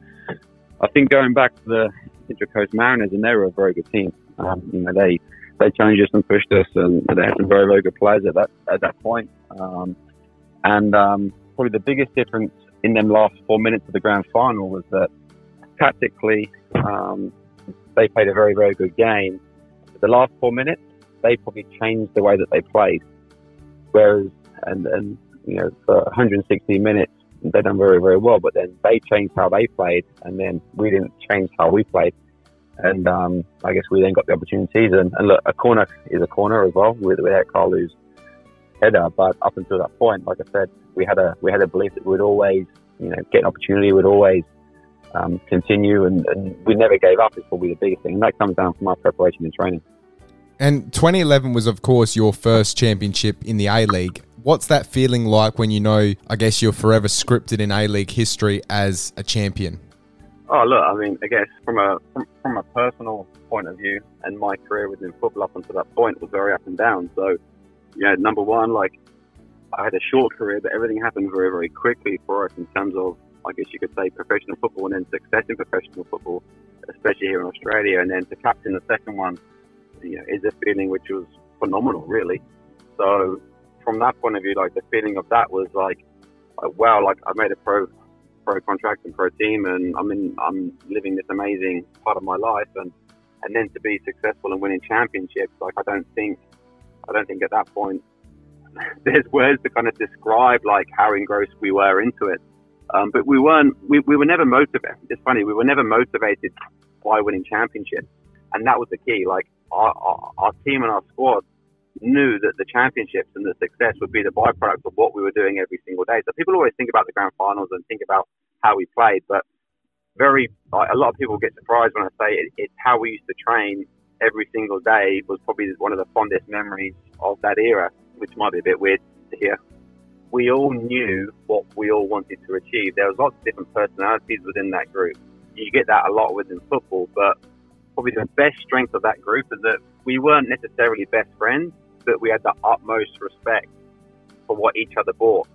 I think going back to the Central Coast Mariners, and they were a very good team. Um, you know, they they challenged us and pushed us, and they had some very very good players at that at that point. Um, and um, probably the biggest difference in them last four minutes of the grand final was that tactically um, they played a very very good game. The last four minutes, they probably changed the way that they played. Whereas, and and you know, for 160 minutes, they done very, very well. But then they changed how they played, and then we didn't change how we played. And um, I guess we then got the opportunities. And, and look, a corner is a corner as well with without Carlu's header. But up until that point, like I said, we had a we had a belief that we'd always, you know, get an opportunity. We'd always um, continue, and, and we never gave up. Is probably the biggest thing, and that comes down from our preparation and training. And 2011 was, of course, your first championship in the A League. What's that feeling like when you know, I guess, you're forever scripted in A League history as a champion? Oh, look, I mean, I guess from a from, from a personal point of view, and my career within football up until that point was very up and down. So, you know, number one, like I had a short career, but everything happened very, very quickly for us in terms of, I guess you could say, professional football and then success in professional football, especially here in Australia. And then to captain the second one, you know, is a feeling which was phenomenal, really. So from that point of view, like the feeling of that was like, like wow, like I made a pro pro contract and pro team, and I'm in, I'm living this amazing part of my life, and and then to be successful and winning championships, like I don't think, I don't think at that point there's words to kind of describe like how engrossed we were into it. Um, but we weren't, we, we were never motivated. It's funny, we were never motivated by winning championships. And that was the key. Like our, our, our team and our squad knew that the championships and the success would be the byproduct of what we were doing every single day. So people always think about the grand finals and think about how we played, but very like, a lot of people get surprised when I say it, it's how we used to train every single day was probably one of the fondest memories of that era, which might be a bit weird to hear. We all knew what we all wanted to achieve. There was lots of different personalities within that group. You get that a lot within football, but probably the best strength of that group is that we weren't necessarily best friends, but we had the utmost respect for what each other brought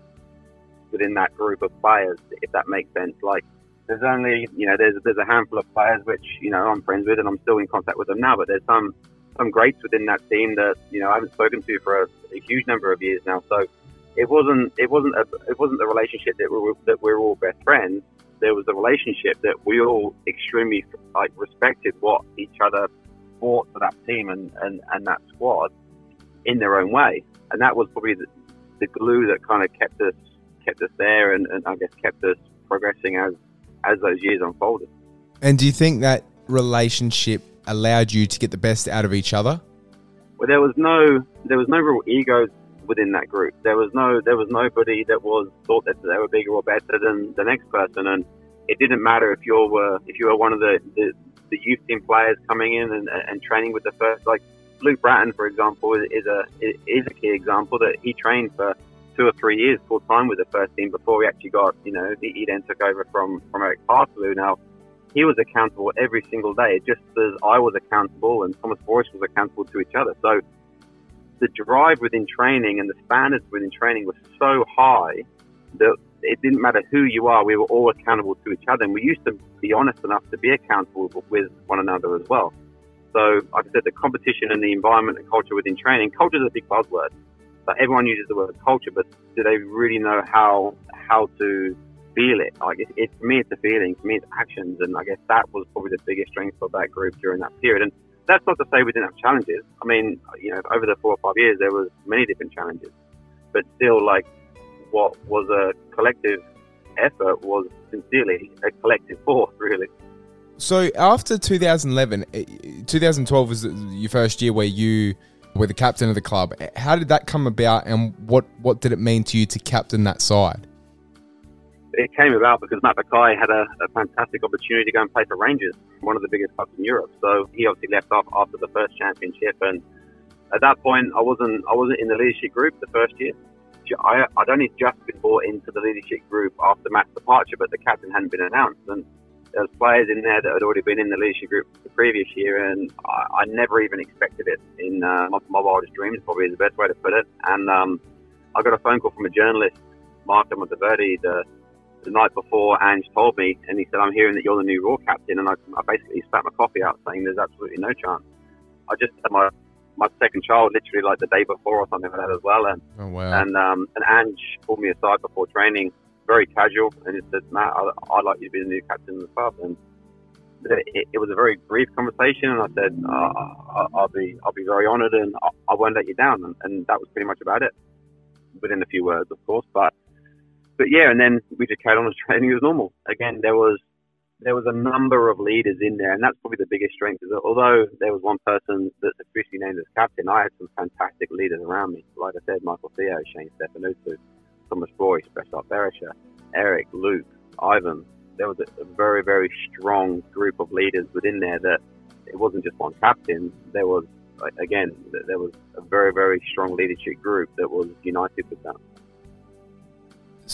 within that group of players, if that makes sense. Like, there's only, you know, there's there's a handful of players which, you know, I'm friends with and I'm still in contact with them now, but there's some some greats within that team that, you know, I haven't spoken to for a, a huge number of years now. So it wasn't it wasn't a, it wasn't the relationship that we were, that we were all best friends. There was a relationship that we all extremely like respected what each other brought to that team and, and, and that squad in their own way, and that was probably the, the glue that kind of kept us kept us there, and, and I guess kept us progressing as as those years unfolded. And do you think that relationship allowed you to get the best out of each other? Well, there was no there was no real egos within that group. There was no there was nobody that was thought that they were bigger or better than the next person, and it didn't matter if you were uh, if you were one of the, the, the youth team players coming in and, and training with the first like Luke Brattan, for example, is a is a key example that he trained for two or three years full time with the first team before he actually got, you know, he, he then took over from, from Erik Paartalu. Now, he was accountable every single day, just as I was accountable and Thomas Broich was accountable to each other. So the drive within training and the standards within training were so high that it didn't matter who you are, we were all accountable to each other. And we used to be honest enough to be accountable with one another as well. So, like I said, the competition and the environment and culture within training, culture is a big buzzword. But everyone uses the word culture, but do they really know how how to feel it? Like it, it, for me, it's a feeling. For me, it's actions, and I guess that was probably the biggest strength of that group during that period. And that's not to say we didn't have challenges. I mean, you know, over the four or five years, there was many different challenges, but still, like what was a collective effort was sincerely a collective force, really. So after 2011, eh, 2012 was your first year where you were the captain of the club. How did that come about, and what what did it mean to you to captain that side? It came about because Matt McKay had a, a fantastic opportunity to go and play for Rangers, one of the biggest clubs in Europe. So he obviously left off after the first championship, and at that point, I wasn't I wasn't in the leadership group the first year. I, I'd only just been brought into the leadership group after Matt's departure, but the captain hadn't been announced. And there was players in there that had already been in the leadership group the previous year, and I, I never even expected it. In uh, my, wildest dreams, probably is the best way to put it. And um, I got a phone call from a journalist, Marco Monteverde, the, the night before Ange told me, and he said, "I'm hearing that you're the new Roar captain," and I, I basically spat my coffee out, saying, "There's absolutely no chance." I just had my my second child literally like the day before or something like that as well, and oh, wow. and um, and Ange pulled me aside before training very casual, and he said, "Matt, I, would like you to be the new captain of the club." And it, it was a very brief conversation, and I said, uh, "I'll be, I'll be very honoured, and I, I, won't let you down." And, and, that was pretty much about it, within a few words, of course. But, but yeah, and then we just carried on as training as normal. Again, there was there was a number of leaders in there, and that's probably the biggest strength. Is that although there was one person that's officially named as captain, I had some fantastic leaders around me. Like I said, Michael Theo, Shane Stefanutto, Thomas Broich, Besart Berisha, Eric, Luke, Ivan. There was a, a, very, very strong group of leaders within there that it wasn't just one captain. There was, again, there was a very, very strong leadership group that was united with that.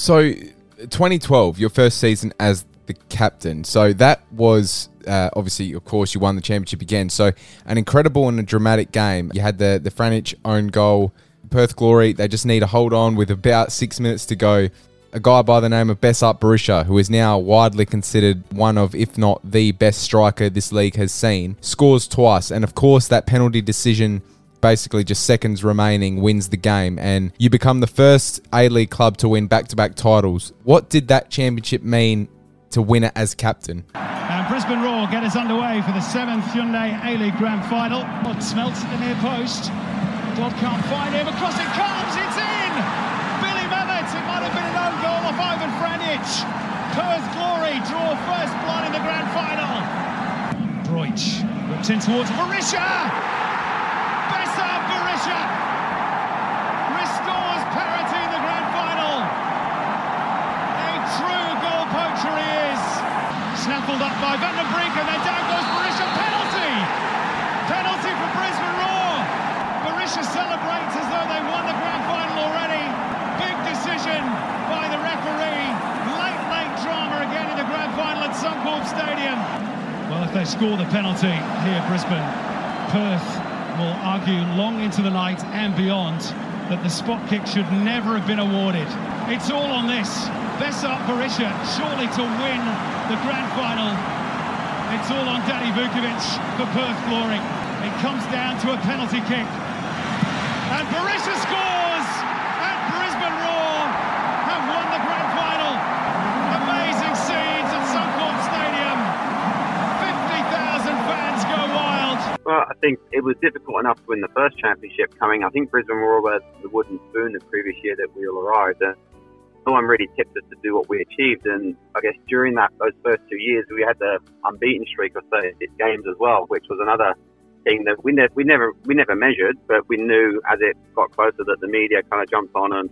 So, 2012, your first season as the captain. So that was uh, obviously, of course, you won the championship again. So an incredible and a dramatic game. You had the the Franjic own goal Perth Glory, they just need to hold on with about six minutes to go. A guy by the name of Besart Berisha, who is now widely considered one of, if not the best striker this league has seen, scores twice. And of course, that penalty decision basically just seconds remaining wins the game and you become the first A-League club to win back-to-back titles. What did that championship mean to win it as captain? And Brisbane Roar get us underway for the seventh Hyundai A-League Grand Final. Smelts at the near post. Dodd can't find him. Across it comes. It's in. Billy Mehmet. It might have been an own goal off Ivan Franjic. Perth Glory draw first blood in the grand final. Broich whips in towards Berisha. Berisha restores parity in the grand final. A true goal poacher he is. Snaffled up by Van den Brink and then down goes Berisha. Penalty. Penalty for Brisbane Roar. Berisha celebrates as though they won the grand final already. Big decision by the referee. Late, late drama again in the grand final at Suncorp Stadium. Well, if they score the penalty here, Brisbane, Perth will argue long into the night and beyond that the spot kick should never have been awarded. It's all on this. Besart Berisha surely to win the grand final. It's all on Danny Vukovic for Perth Glory. It comes down to a penalty kick. And Berisha scores! And Brisbane Roar have won the grand final. Amazing scenes at Suncorp Stadium. 50,000 fans go wild. Well, I think it was difficult enough to win the first championship coming. I think Brisbane were the wooden spoon the previous year that we all arrived. And no one really tipped us to do what we achieved. And I guess during that those first two years, we had the unbeaten streak of 36 games as well, which was another thing that we, ne- we never we never measured, but we knew as it got closer that the media kind of jumped on and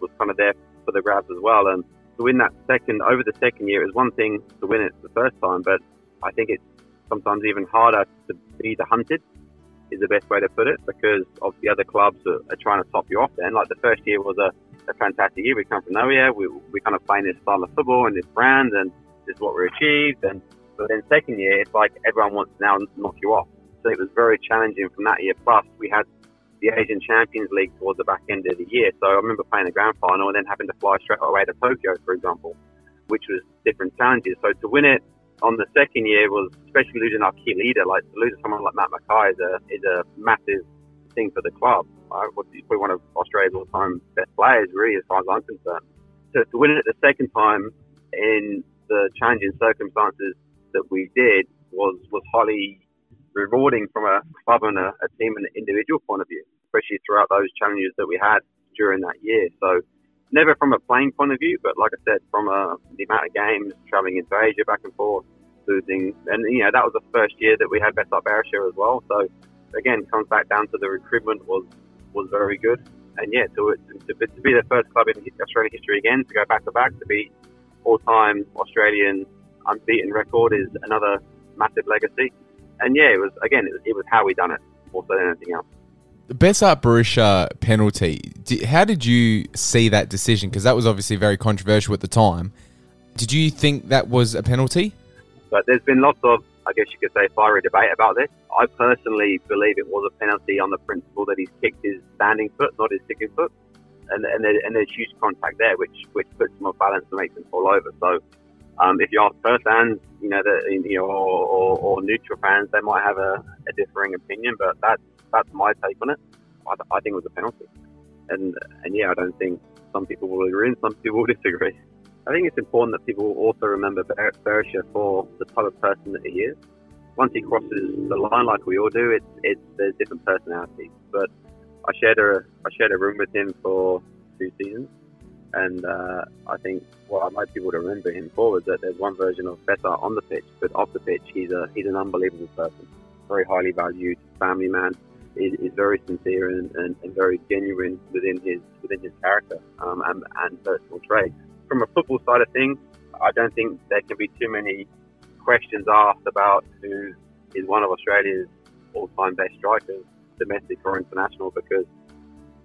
was kind of there for the grabs as well. And to win that second over the second year is one thing to win it the first time, but I think it's sometimes even harder to be the hunted is the best way to put it because of the other clubs are, are trying to top you off. Then, like the first year was a a fantastic year. We come from nowhere. We we kind of playing this style of football and this brand, and this is what we achieved. And but then second year, it's like everyone wants to now knock you off. So it was very challenging from that year. Plus, we had the Asian Champions League towards the back end of the year. So I remember playing the grand final and then having to fly straight away to Tokyo, for example, which was different challenges. So to win it on the second year was, especially losing our key leader, like losing someone like Matt McKay is a, is a massive thing for the club. Right? He's probably one of Australia's all-time best players, really, as far as I'm concerned. So to win it the second time in the changing circumstances that we did was was highly rewarding from a club and a, a team and an individual point of view, especially throughout those challenges that we had during that year. So never from a playing point of view, but like I said, from a, the amount of games, travelling into Asia back and forth, losing, and you know that was the first year that we had Besart Berisha as well. So again, comes back down to the recruitment was was very good, and yeah, to to, to be the first club in Australian history again to go back to back to be all-time Australian unbeaten record is another massive legacy. And yeah, it was again, it was, it was how we done it more than anything else. The Besart Berisha penalty. di- How did you see that decision? Because that was obviously very controversial at the time. Did you think that was a penalty? But there's been lots of, I guess you could say, fiery debate about this. I personally believe it was a penalty on the principle that he's kicked his standing foot, not his kicking foot. And, and, there, and there's huge contact there, which, which puts him off balance and makes him fall over. So um, if you ask first fans, you know, that you know, or, or, or neutral fans, they might have a, a differing opinion, but that's that's my take on it. I, I think it was a penalty, and and yeah, I don't think some people will agree and some people will disagree. I think it's important that people also remember Ber- Berisha for the type of person that he is. Once he crosses the line, like we all do, it's it's there's different personalities. But I shared a I shared a room with him for two seasons, and uh, I think what I'd like people to remember him for is that there's one version of Besart on the pitch, but off the pitch, he's a he's an unbelievable person, very highly valued family man. Is, is very sincere and, and, and very genuine within his within his character um, and, and personal traits. From a football side of things, I don't think there can be too many questions asked about who is one of Australia's all-time best strikers, domestic or international, because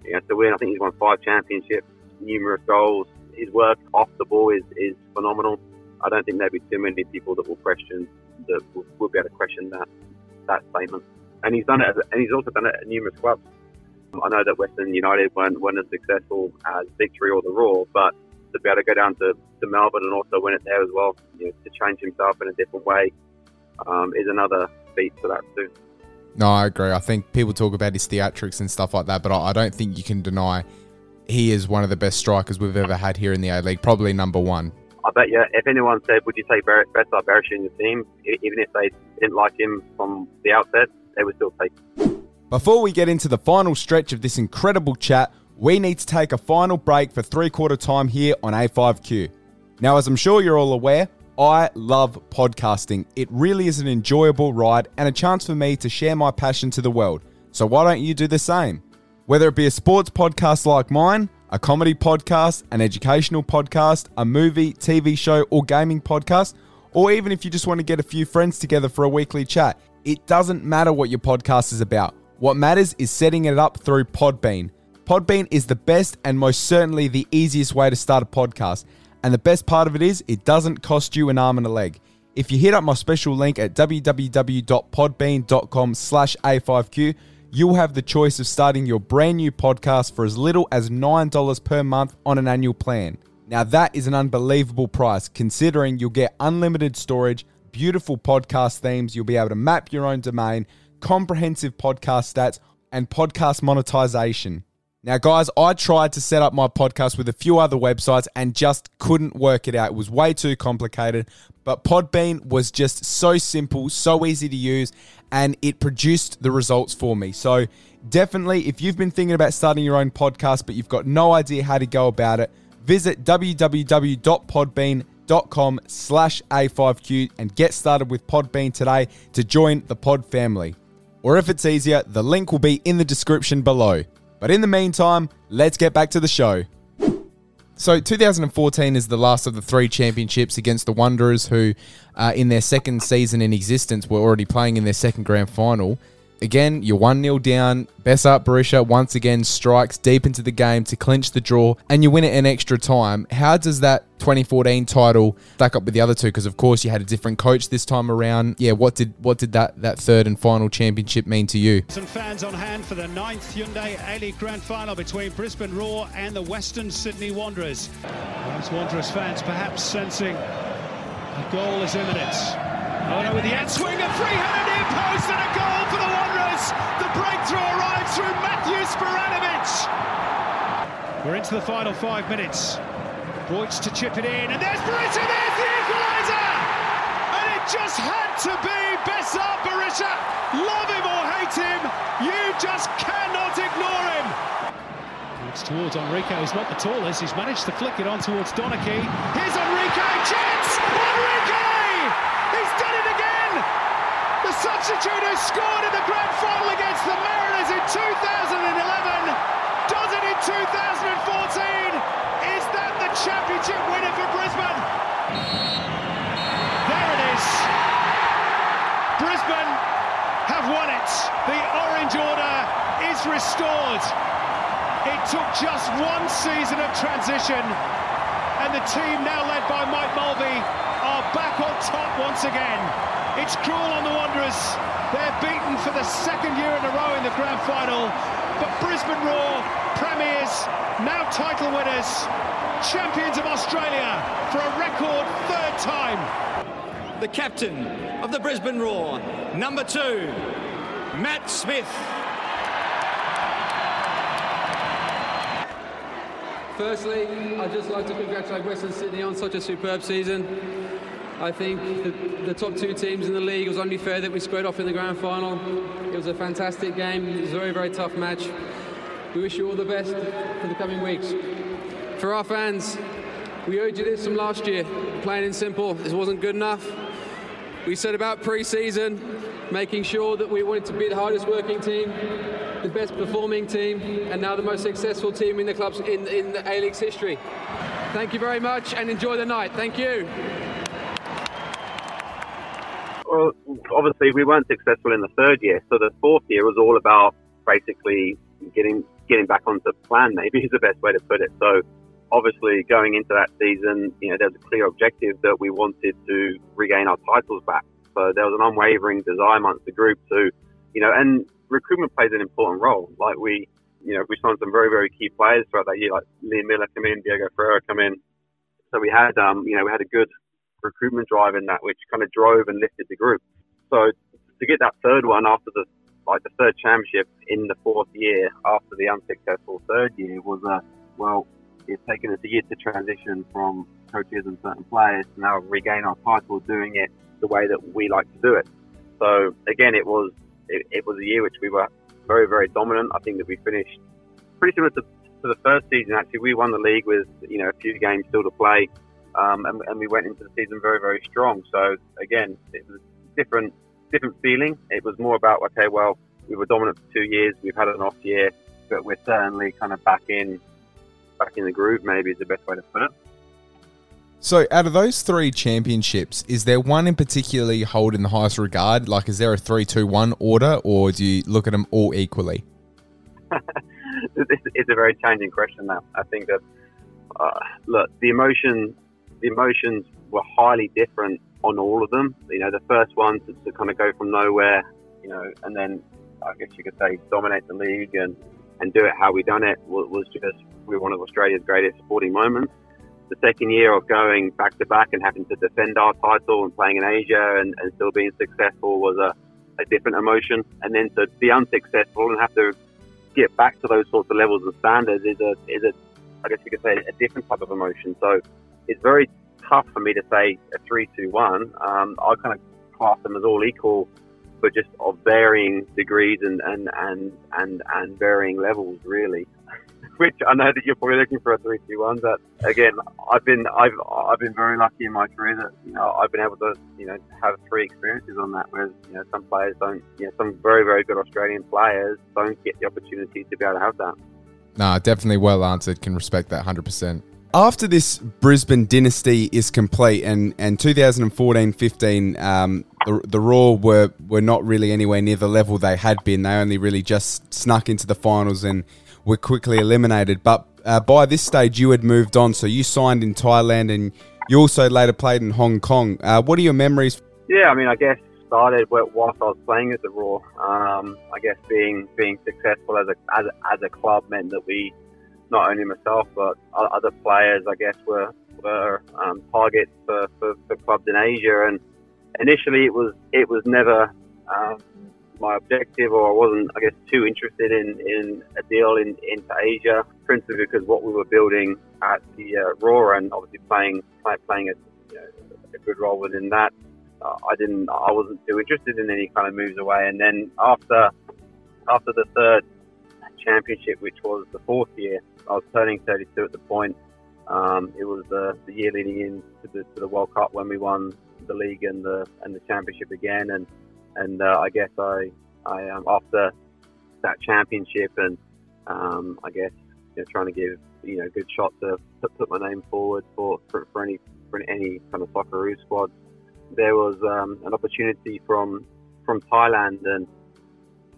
you know to win, I think he's won five championships, numerous goals. His work off the ball is, is phenomenal. I don't think there'll be too many people that will question that will, will be able to question that that statement. And he's done it, as, and he's also done it at numerous clubs. I know that Western United weren't, weren't as successful as Victory or the Roar, but to be able to go down to, to Melbourne and also win it there as well, you know, to change himself in a different way, um, is another feat for that too. No, I agree. I think people talk about his theatrics and stuff like that, but I I don't think you can deny he is one of the best strikers we've ever had here in the A League. Probably number one. I bet you, if anyone said, would you take Ber- Besart Berisha in your team, even if they didn't like him from the outset, they would still him. Before we get into the final stretch of this incredible chat, we need to take a final break for three quarter time here on A5Q. Now, as I'm sure you're all aware, I love podcasting. It really is an enjoyable ride and a chance for me to share my passion to the world. So, why don't you do the same? Whether it be a sports podcast like mine, a comedy podcast, an educational podcast, a movie, TV show, or gaming podcast, or even if you just want to get a few friends together for a weekly chat, it doesn't matter what your podcast is about. What matters is setting it up through Podbean. Podbean is the best and most certainly the easiest way to start a podcast. And the best part of it is, it doesn't cost you an arm and a leg. If you hit up my special link at www.podbean.com slash A5Q, you'll have the choice of starting your brand new podcast for as little as $9 per month on an annual plan. Now, that is an unbelievable price considering you'll get unlimited storage, beautiful podcast themes, you'll be able to map your own domain, comprehensive podcast stats, and podcast monetization. Now, guys, I tried to set up my podcast with a few other websites and just couldn't work it out. It was way too complicated, but Podbean was just so simple, so easy to use, and it produced the results for me. So, definitely, if you've been thinking about starting your own podcast, but you've got no idea how to go about it, visit www.podbean.com slash A5Q and get started with Podbean today to join the Pod family. Or if it's easier, the link will be in the description below. But in the meantime, let's get back to the show. So 2014 is the last of the three championships against the Wanderers, who, uh, in their second season in existence, were already playing in their second grand final. Again, you're 1 0 down. Besart Berisha once again strikes deep into the game to clinch the draw, and you win it in extra time. How does that 2014 title stack up with the other two? Because of course you had a different coach this time around. Yeah, what did what did that that third and final championship mean to you? Some fans on hand for the ninth Hyundai A-League Grand Final between Brisbane Roar and the Western Sydney Wanderers. Those Wanderers fans perhaps sensing a goal is imminent. Oh no, with the outswing, a free-handed near post and a goal for the The breakthrough arrives through Matthew Spiranovic. We're into the final five minutes. Broich to chip it in, and there's Berisha, there's the equaliser! And it just had to be Besart Berisha. Love him or hate him, you just cannot ignore him. It's towards Henrique, who's not the tallest. He's managed to flick it on towards Donachie. Here's Henrique, chance! Substitute who scored in the grand final against the Mariners in 2011 does it in 2014. Is that the championship winner for Brisbane? There it is. Brisbane have won it. The orange order is restored. It took just one season of transition, and the team now led by Mike Mulvey are back on top once again. It's cruel on the Wanderers. They're beaten for the second year in a row in the grand final, but Brisbane Roar, premiers, now title winners, champions of Australia for a record third time. The captain of the Brisbane Roar, number two, Matt Smith. Firstly, I'd just like to congratulate Western Sydney on such a superb season. I think the, the top two teams in the league, it was only fair that we squared off in the grand final. It was a fantastic game. It was a very, very tough match. We wish you all the best for the coming weeks. For our fans, we owed you this from last year. Plain and simple, this wasn't good enough. We set about pre-season, making sure that we wanted to be the hardest working team, the best performing team, and now the most successful team in the club's in, in the A-League's history. Thank you very much and enjoy the night. Thank you. Well, obviously we weren't successful in the third year, so the fourth year was all about basically getting getting back onto plan. Maybe is the best way to put it. So obviously going into that season, you know, there was a clear objective that we wanted to regain our titles back. So there was an unwavering desire amongst the group to, you know, and recruitment plays an important role. Like we, you know, we signed some very, very key players throughout that year, like Liam Miller come in, Diego Ferreira come in. So we had, um, you know, we had a good recruitment drive in that, which kind of drove and lifted the group. So to get that third one after the like the third championship in the fourth year after the unsuccessful third year was a uh, well, it's taken us a year to transition from coaches and certain players to now regain our title doing it the way that we like to do it. So again, it was it, it was a year which we were very very dominant. I think that we finished pretty similar to, to the first season. Actually, we won the league with you know a few games still to play, um, and, and we went into the season very very strong. So again, it was different different feeling. It was more about okay, well, we were dominant for two years. We've had an off year, but we're certainly kind of back in back in the groove. Maybe is the best way to put it. So, out of those three championships, is there one in particular you hold in the highest regard? Like, is there a three-two-one order, or do you look at them all equally? it's a very changing question now. I think that uh, look, the emotion, the emotions were highly different on all of them. You know, the first one to, to kind of go from nowhere, you know, and then I guess you could say dominate the league and, and do it how we done it was, was just we were one of Australia's greatest sporting moments. The second year of going back to back and having to defend our title and playing in Asia and, and still being successful was a, a different emotion. And then to be unsuccessful and have to get back to those sorts of levels and standards is a is a I guess you could say a different type of emotion. So it's very tough for me to say a three, two, one. Um, I kind of class them as all equal, but just of varying degrees and and and and, and varying levels, really. Which I know that you're probably looking for a three, two, one, but again, I've been I've I've been very lucky in my career that you know I've been able to you know have three experiences on that, whereas you know some players don't, you know some very very good Australian players don't get the opportunity to be able to have that. Nah, definitely well answered. Can respect that 100% after this Brisbane dynasty is complete and, and 2014 15 um, the the Roar were were not really anywhere near the level they had been. They only really just snuck into the finals and were quickly eliminated. But uh, by this stage, you had moved on, so you signed in Thailand and you also later played in Hong Kong. Uh, what are your memories? Yeah, I mean, I guess started whilst I was playing at the Roar. Um, I guess being being successful as a, as a as a club meant that we, not only myself but other players, I guess, were were um, targets for, for, for, clubs in Asia. And initially, it was it was never um, my objective, or I wasn't, I guess, too interested in, in a deal in into Asia, principally because what we were building at the uh, Roar and obviously playing play, playing a, you know, a good role within that. Uh, I didn't, I wasn't too interested in any kind of moves away. And then after after the third championship, which was the fourth year, I was turning 32 at the point. Um, it was the, the year leading into the, to the World Cup when we won the league and the and the championship again. And and uh, I guess I I um, after that championship and um, I guess you know, trying to give you know a good shot to put, put my name forward for, for, for any for any kind of Socceroo squad. There was um, an opportunity from from Thailand and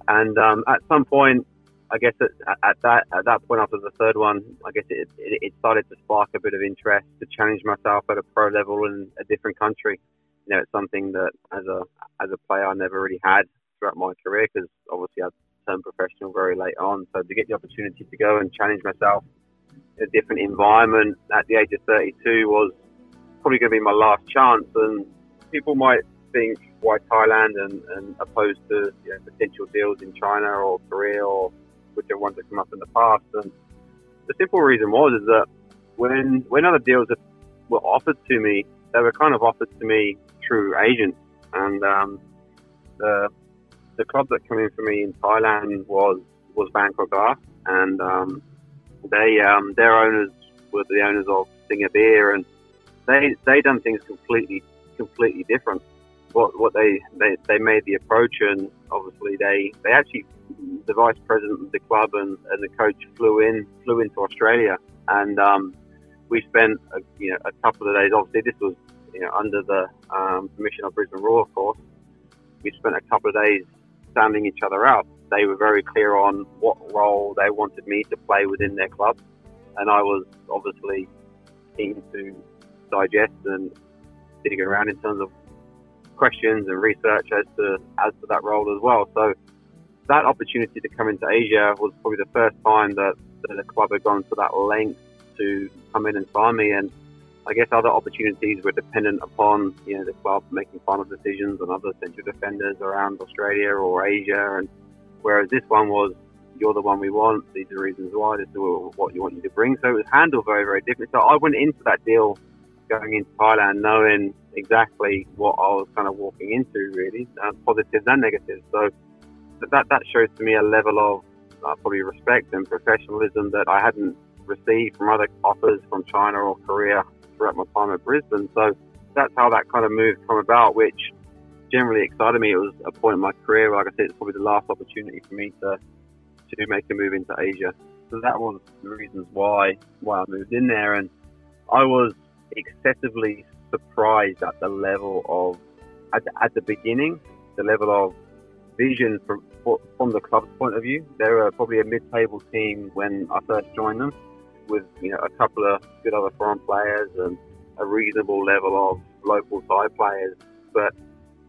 and um, at some point I guess at, at, that at that point after the third one, I guess it, it, it, started to spark a bit of interest to challenge myself at a pro level in a different country. You know, it's something that as a as a player I never really had throughout my career because obviously I turned professional very late on. So to get the opportunity to go and challenge myself in a different environment at the age of 32 was probably going to be my last chance. And people might think why Thailand and, and opposed to you know, potential deals in China or Korea or whichever ones have come up in the past. And the simple reason was is that when when other deals were offered to me, they were kind of offered to me through agents. And um, the the club that came in for me in Thailand was was Bangkok Glass, and um, they um, their owners were the owners of Singha Beer, and they they done things completely completely different. What what they, they they made the approach, and obviously they they actually the vice president of the club and, and the coach flew in flew into Australia, and um, we spent a, you know a couple of days. Obviously, this was you know under the um, permission of Brisbane Roar, of course. We spent a couple of days sounding each other out. They were very clear on what role they wanted me to play within their club, and I was obviously keen to digest and dig around in terms of questions and research as to as to that role as well. So that opportunity to come into Asia was probably the first time that, that the club had gone to that length to come in and sign me. And I guess other opportunities were dependent upon you know the club making final decisions on other central defenders around Australia or Asia. And whereas this one was you're the one we want. These are the reasons why. This is what you want you to bring. So it was handled very very differently. So I went into that deal going into Thailand knowing exactly what I was kind of walking into, really, uh, positives and negatives. So that that shows to me a level of uh, probably respect and professionalism that I hadn't received from other offers from China or Korea throughout my time at Brisbane. So that's how that kind of move come about, which generally excited me. It was a point in my career, like I said, it's probably the last opportunity for me to to make a move into Asia. So that was the reasons why why I moved in there, and I was excessively surprised at the level of at the, at the beginning, the level of vision from from the club's point of view. They were probably a mid-table team when I first joined them, with you know a couple of good other foreign players and a reasonable level of local side players. But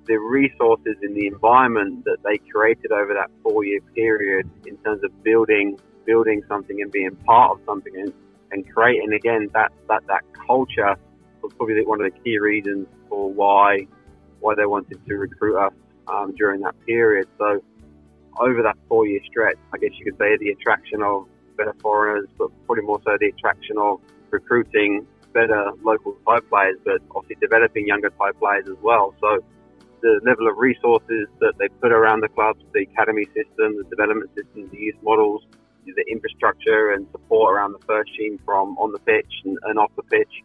the resources in the environment that they created over that four-year period, in terms of building building something and being part of something and, and creating again that, that that culture was probably one of the key reasons for why why they wanted to recruit us um, during that period. So over that four year stretch, I guess you could say the attraction of better foreigners, but probably more so the attraction of recruiting better local players, but obviously developing younger players as well. So the level of resources that they put around the clubs, the academy system, the development systems, the youth models, the infrastructure and support around the first team from on the pitch and, and off the pitch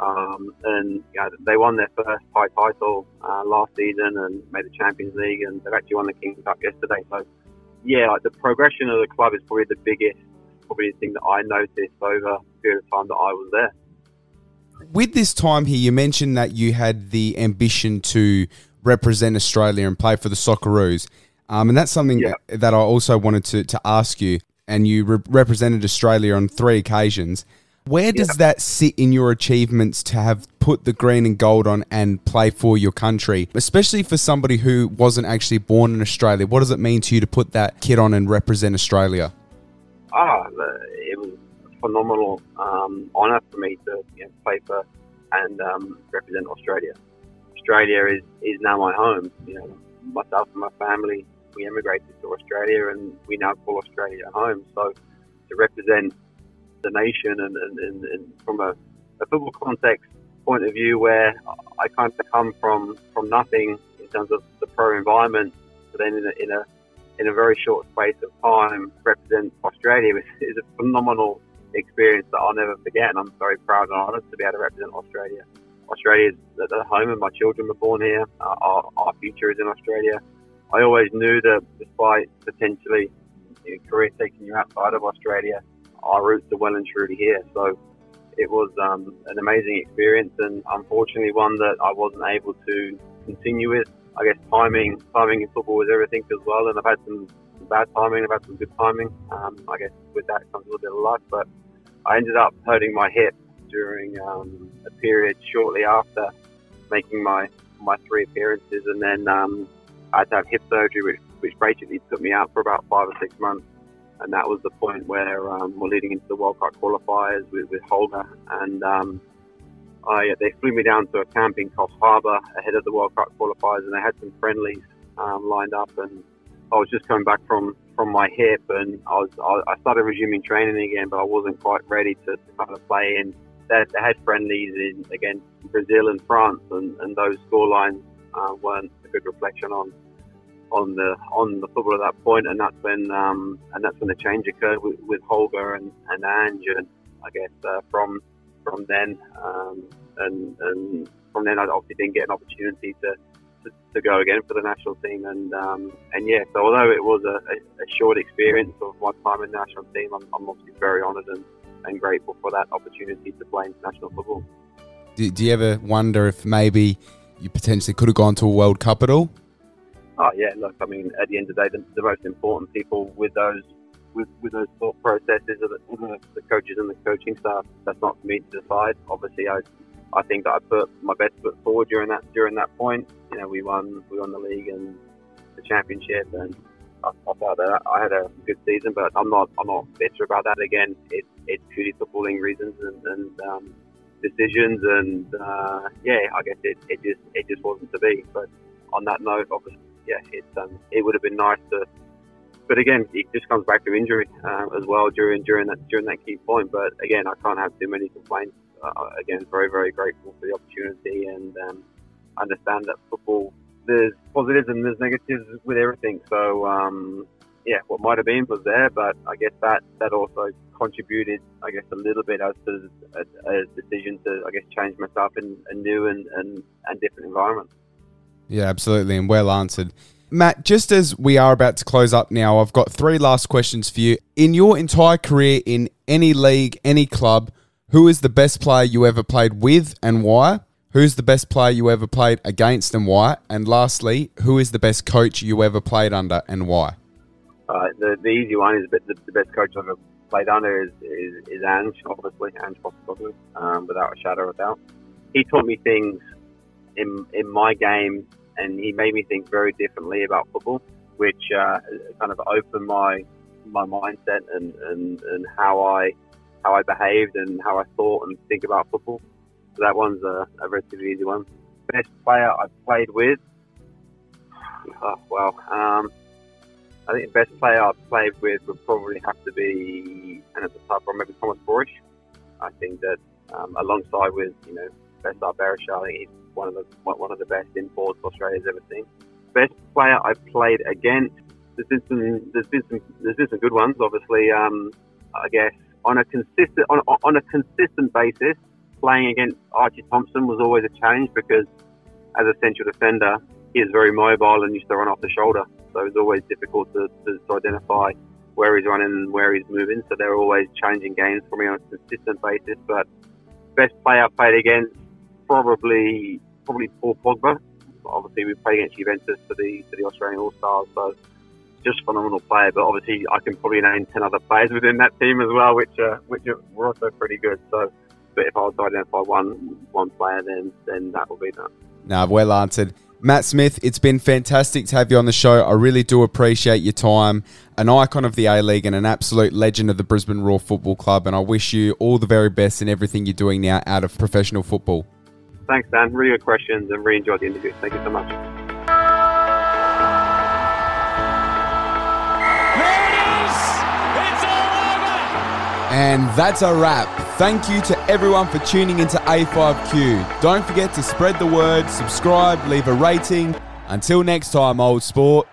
um, and you know, they won their first Thai title uh, last season and made the Champions League, and they've actually won the King's Cup yesterday. So, yeah, like the progression of the club is probably the biggest, probably the thing that I noticed over the period of time that I was there. With this time here, you mentioned that you had the ambition to represent Australia and play for the Socceroos. Um, and that's something Yeah. that I also wanted to, to ask you. And you re- represented Australia on three occasions. Where does that sit in your achievements to have put the green and gold on and play for your country, especially for somebody who wasn't actually born in Australia? What does it mean to you to put that kit on and represent Australia? Ah, the- it was a phenomenal um, honour for me to you know, play for and um, represent Australia. Australia is, is now my home. You know, myself and my family, we emigrated to Australia, and we now call Australia home. So to represent the nation and, and, and, from a, a football context point of view, where I kind of come from from nothing in terms of the pro environment, but then in a, in a in a very short space of time represent Australia is, a phenomenal experience that I'll never forget. And I'm very proud and honoured to be able to represent Australia. Australia is the, home, and my children were born here. Our, our future is in Australia. I always knew that despite potentially you know, career taking you outside of Australia, our roots are well and truly here. So it was um, an amazing experience, and unfortunately one that I wasn't able to continue with. I guess timing, timing in football is everything as well, and I've had some bad timing, I've had some good timing. Um, I guess with that comes a little bit of luck, but I ended up hurting my hip during um, a period shortly after making my my three appearances, and then um, I had to have hip surgery, which which basically put me out for about five or six months. And that was the point where um, we're leading into the World Cup qualifiers with, with Holger, and um, I, they flew me down to a camp in Coffs Harbour ahead of the World Cup qualifiers, and they had some friendlies um, lined up. And I was just coming back from, from my hip, and I was I, I started resuming training again, but I wasn't quite ready to, to kind of play. And they, they had friendlies in against Brazil and France, and, and those scorelines uh, weren't a good reflection on on the on the football at that point, and that's when um, and that's when the change occurred with, with Holger and, and Ange, and I guess uh, from from then um, and and from then I obviously didn't get an opportunity to, to, go again for the national team, and um, and yeah, so although it was a, a, a short experience of my time in the national team, I'm, I'm obviously very honoured and, and grateful for that opportunity to play international football. Do, do you ever wonder if maybe you potentially could have gone to a World Cup at all? Oh yeah, look, I mean, at the end of the day, the, the most important people with those with, with those thought processes are the, the, coaches and the coaching staff. That's not for me to decide. Obviously, I I think that I put my best foot forward during that during that point. You know, we won we won the league and the championship, and I, I thought that I had a good season. But I'm not I'm not bitter about that. Again, it, it's purely footballing reasons and, and um, decisions, and uh, yeah, I guess it, it just it just wasn't to be. But on that note, obviously yeah, it's um, it would have been nice to. But again, it just comes back to injury um, as well during during that during that key point. But again, I can't have too many complaints. Uh, again, very very grateful for the opportunity and um, understand that football there's positives and there's negatives with everything. So um, yeah, what might have been was there, but I guess that that also contributed, I guess, a little bit as to a, a decision to I guess change myself in a new and, and, and different environment. Yeah, absolutely, and well answered. Matt, just as we are about to close up now, I've got three last questions for you. In your entire career in any league, any club, who is the best player you ever played with and why? Who's the best player you ever played against and why? And lastly, who is the best coach you ever played under and why? Uh, the, the easy one is the, the best coach I've ever played under is, is, is Ange, obviously, Ange Postecoglou, um, without a shadow of a doubt. He taught me things in, in my game and he made me think very differently about football, which uh, kind of opened my my mindset and, and, and how I how I behaved and how I thought and think about football. So that one's a, a relatively easy one. Best player I've played with, oh, well, um, I think the best player I've played with would probably have to be, and it's a tough one, maybe Thomas Broich. I think that um, alongside with you know Besart Berisha, I think he's one of the one of the best imports Australia's ever seen. Best player I played against. There's been some there's been some there's been some good ones. Obviously, um, I guess on a consistent on, on a consistent basis, playing against Archie Thompson was always a challenge because as a central defender, he is very mobile and used to run off the shoulder. So it's always difficult to, to, to identify where he's running and where he's moving. So they're always changing games for me on a consistent basis. But best player played against probably probably Paul Pogba obviously we played against Juventus for the for the Australian All Stars, so just phenomenal player. But obviously, I can probably name ten other players within that team as well, which uh, which were also pretty good. So, but if I was to identify one one player, then then that would be that. Now, well answered. Matt Smith, it's been fantastic to have you on the show. I really do appreciate your time. An icon of the A League and an absolute legend of the Brisbane Roar Football Club. And I wish you all the very best in everything you're doing now out of professional football. Thanks, Dan. Really good questions and really enjoyed the interview. Thank you so much. And that's a wrap. Thank you to everyone for tuning into A5Q. Don't forget to spread the word, subscribe, leave a rating. Until next time, old sport.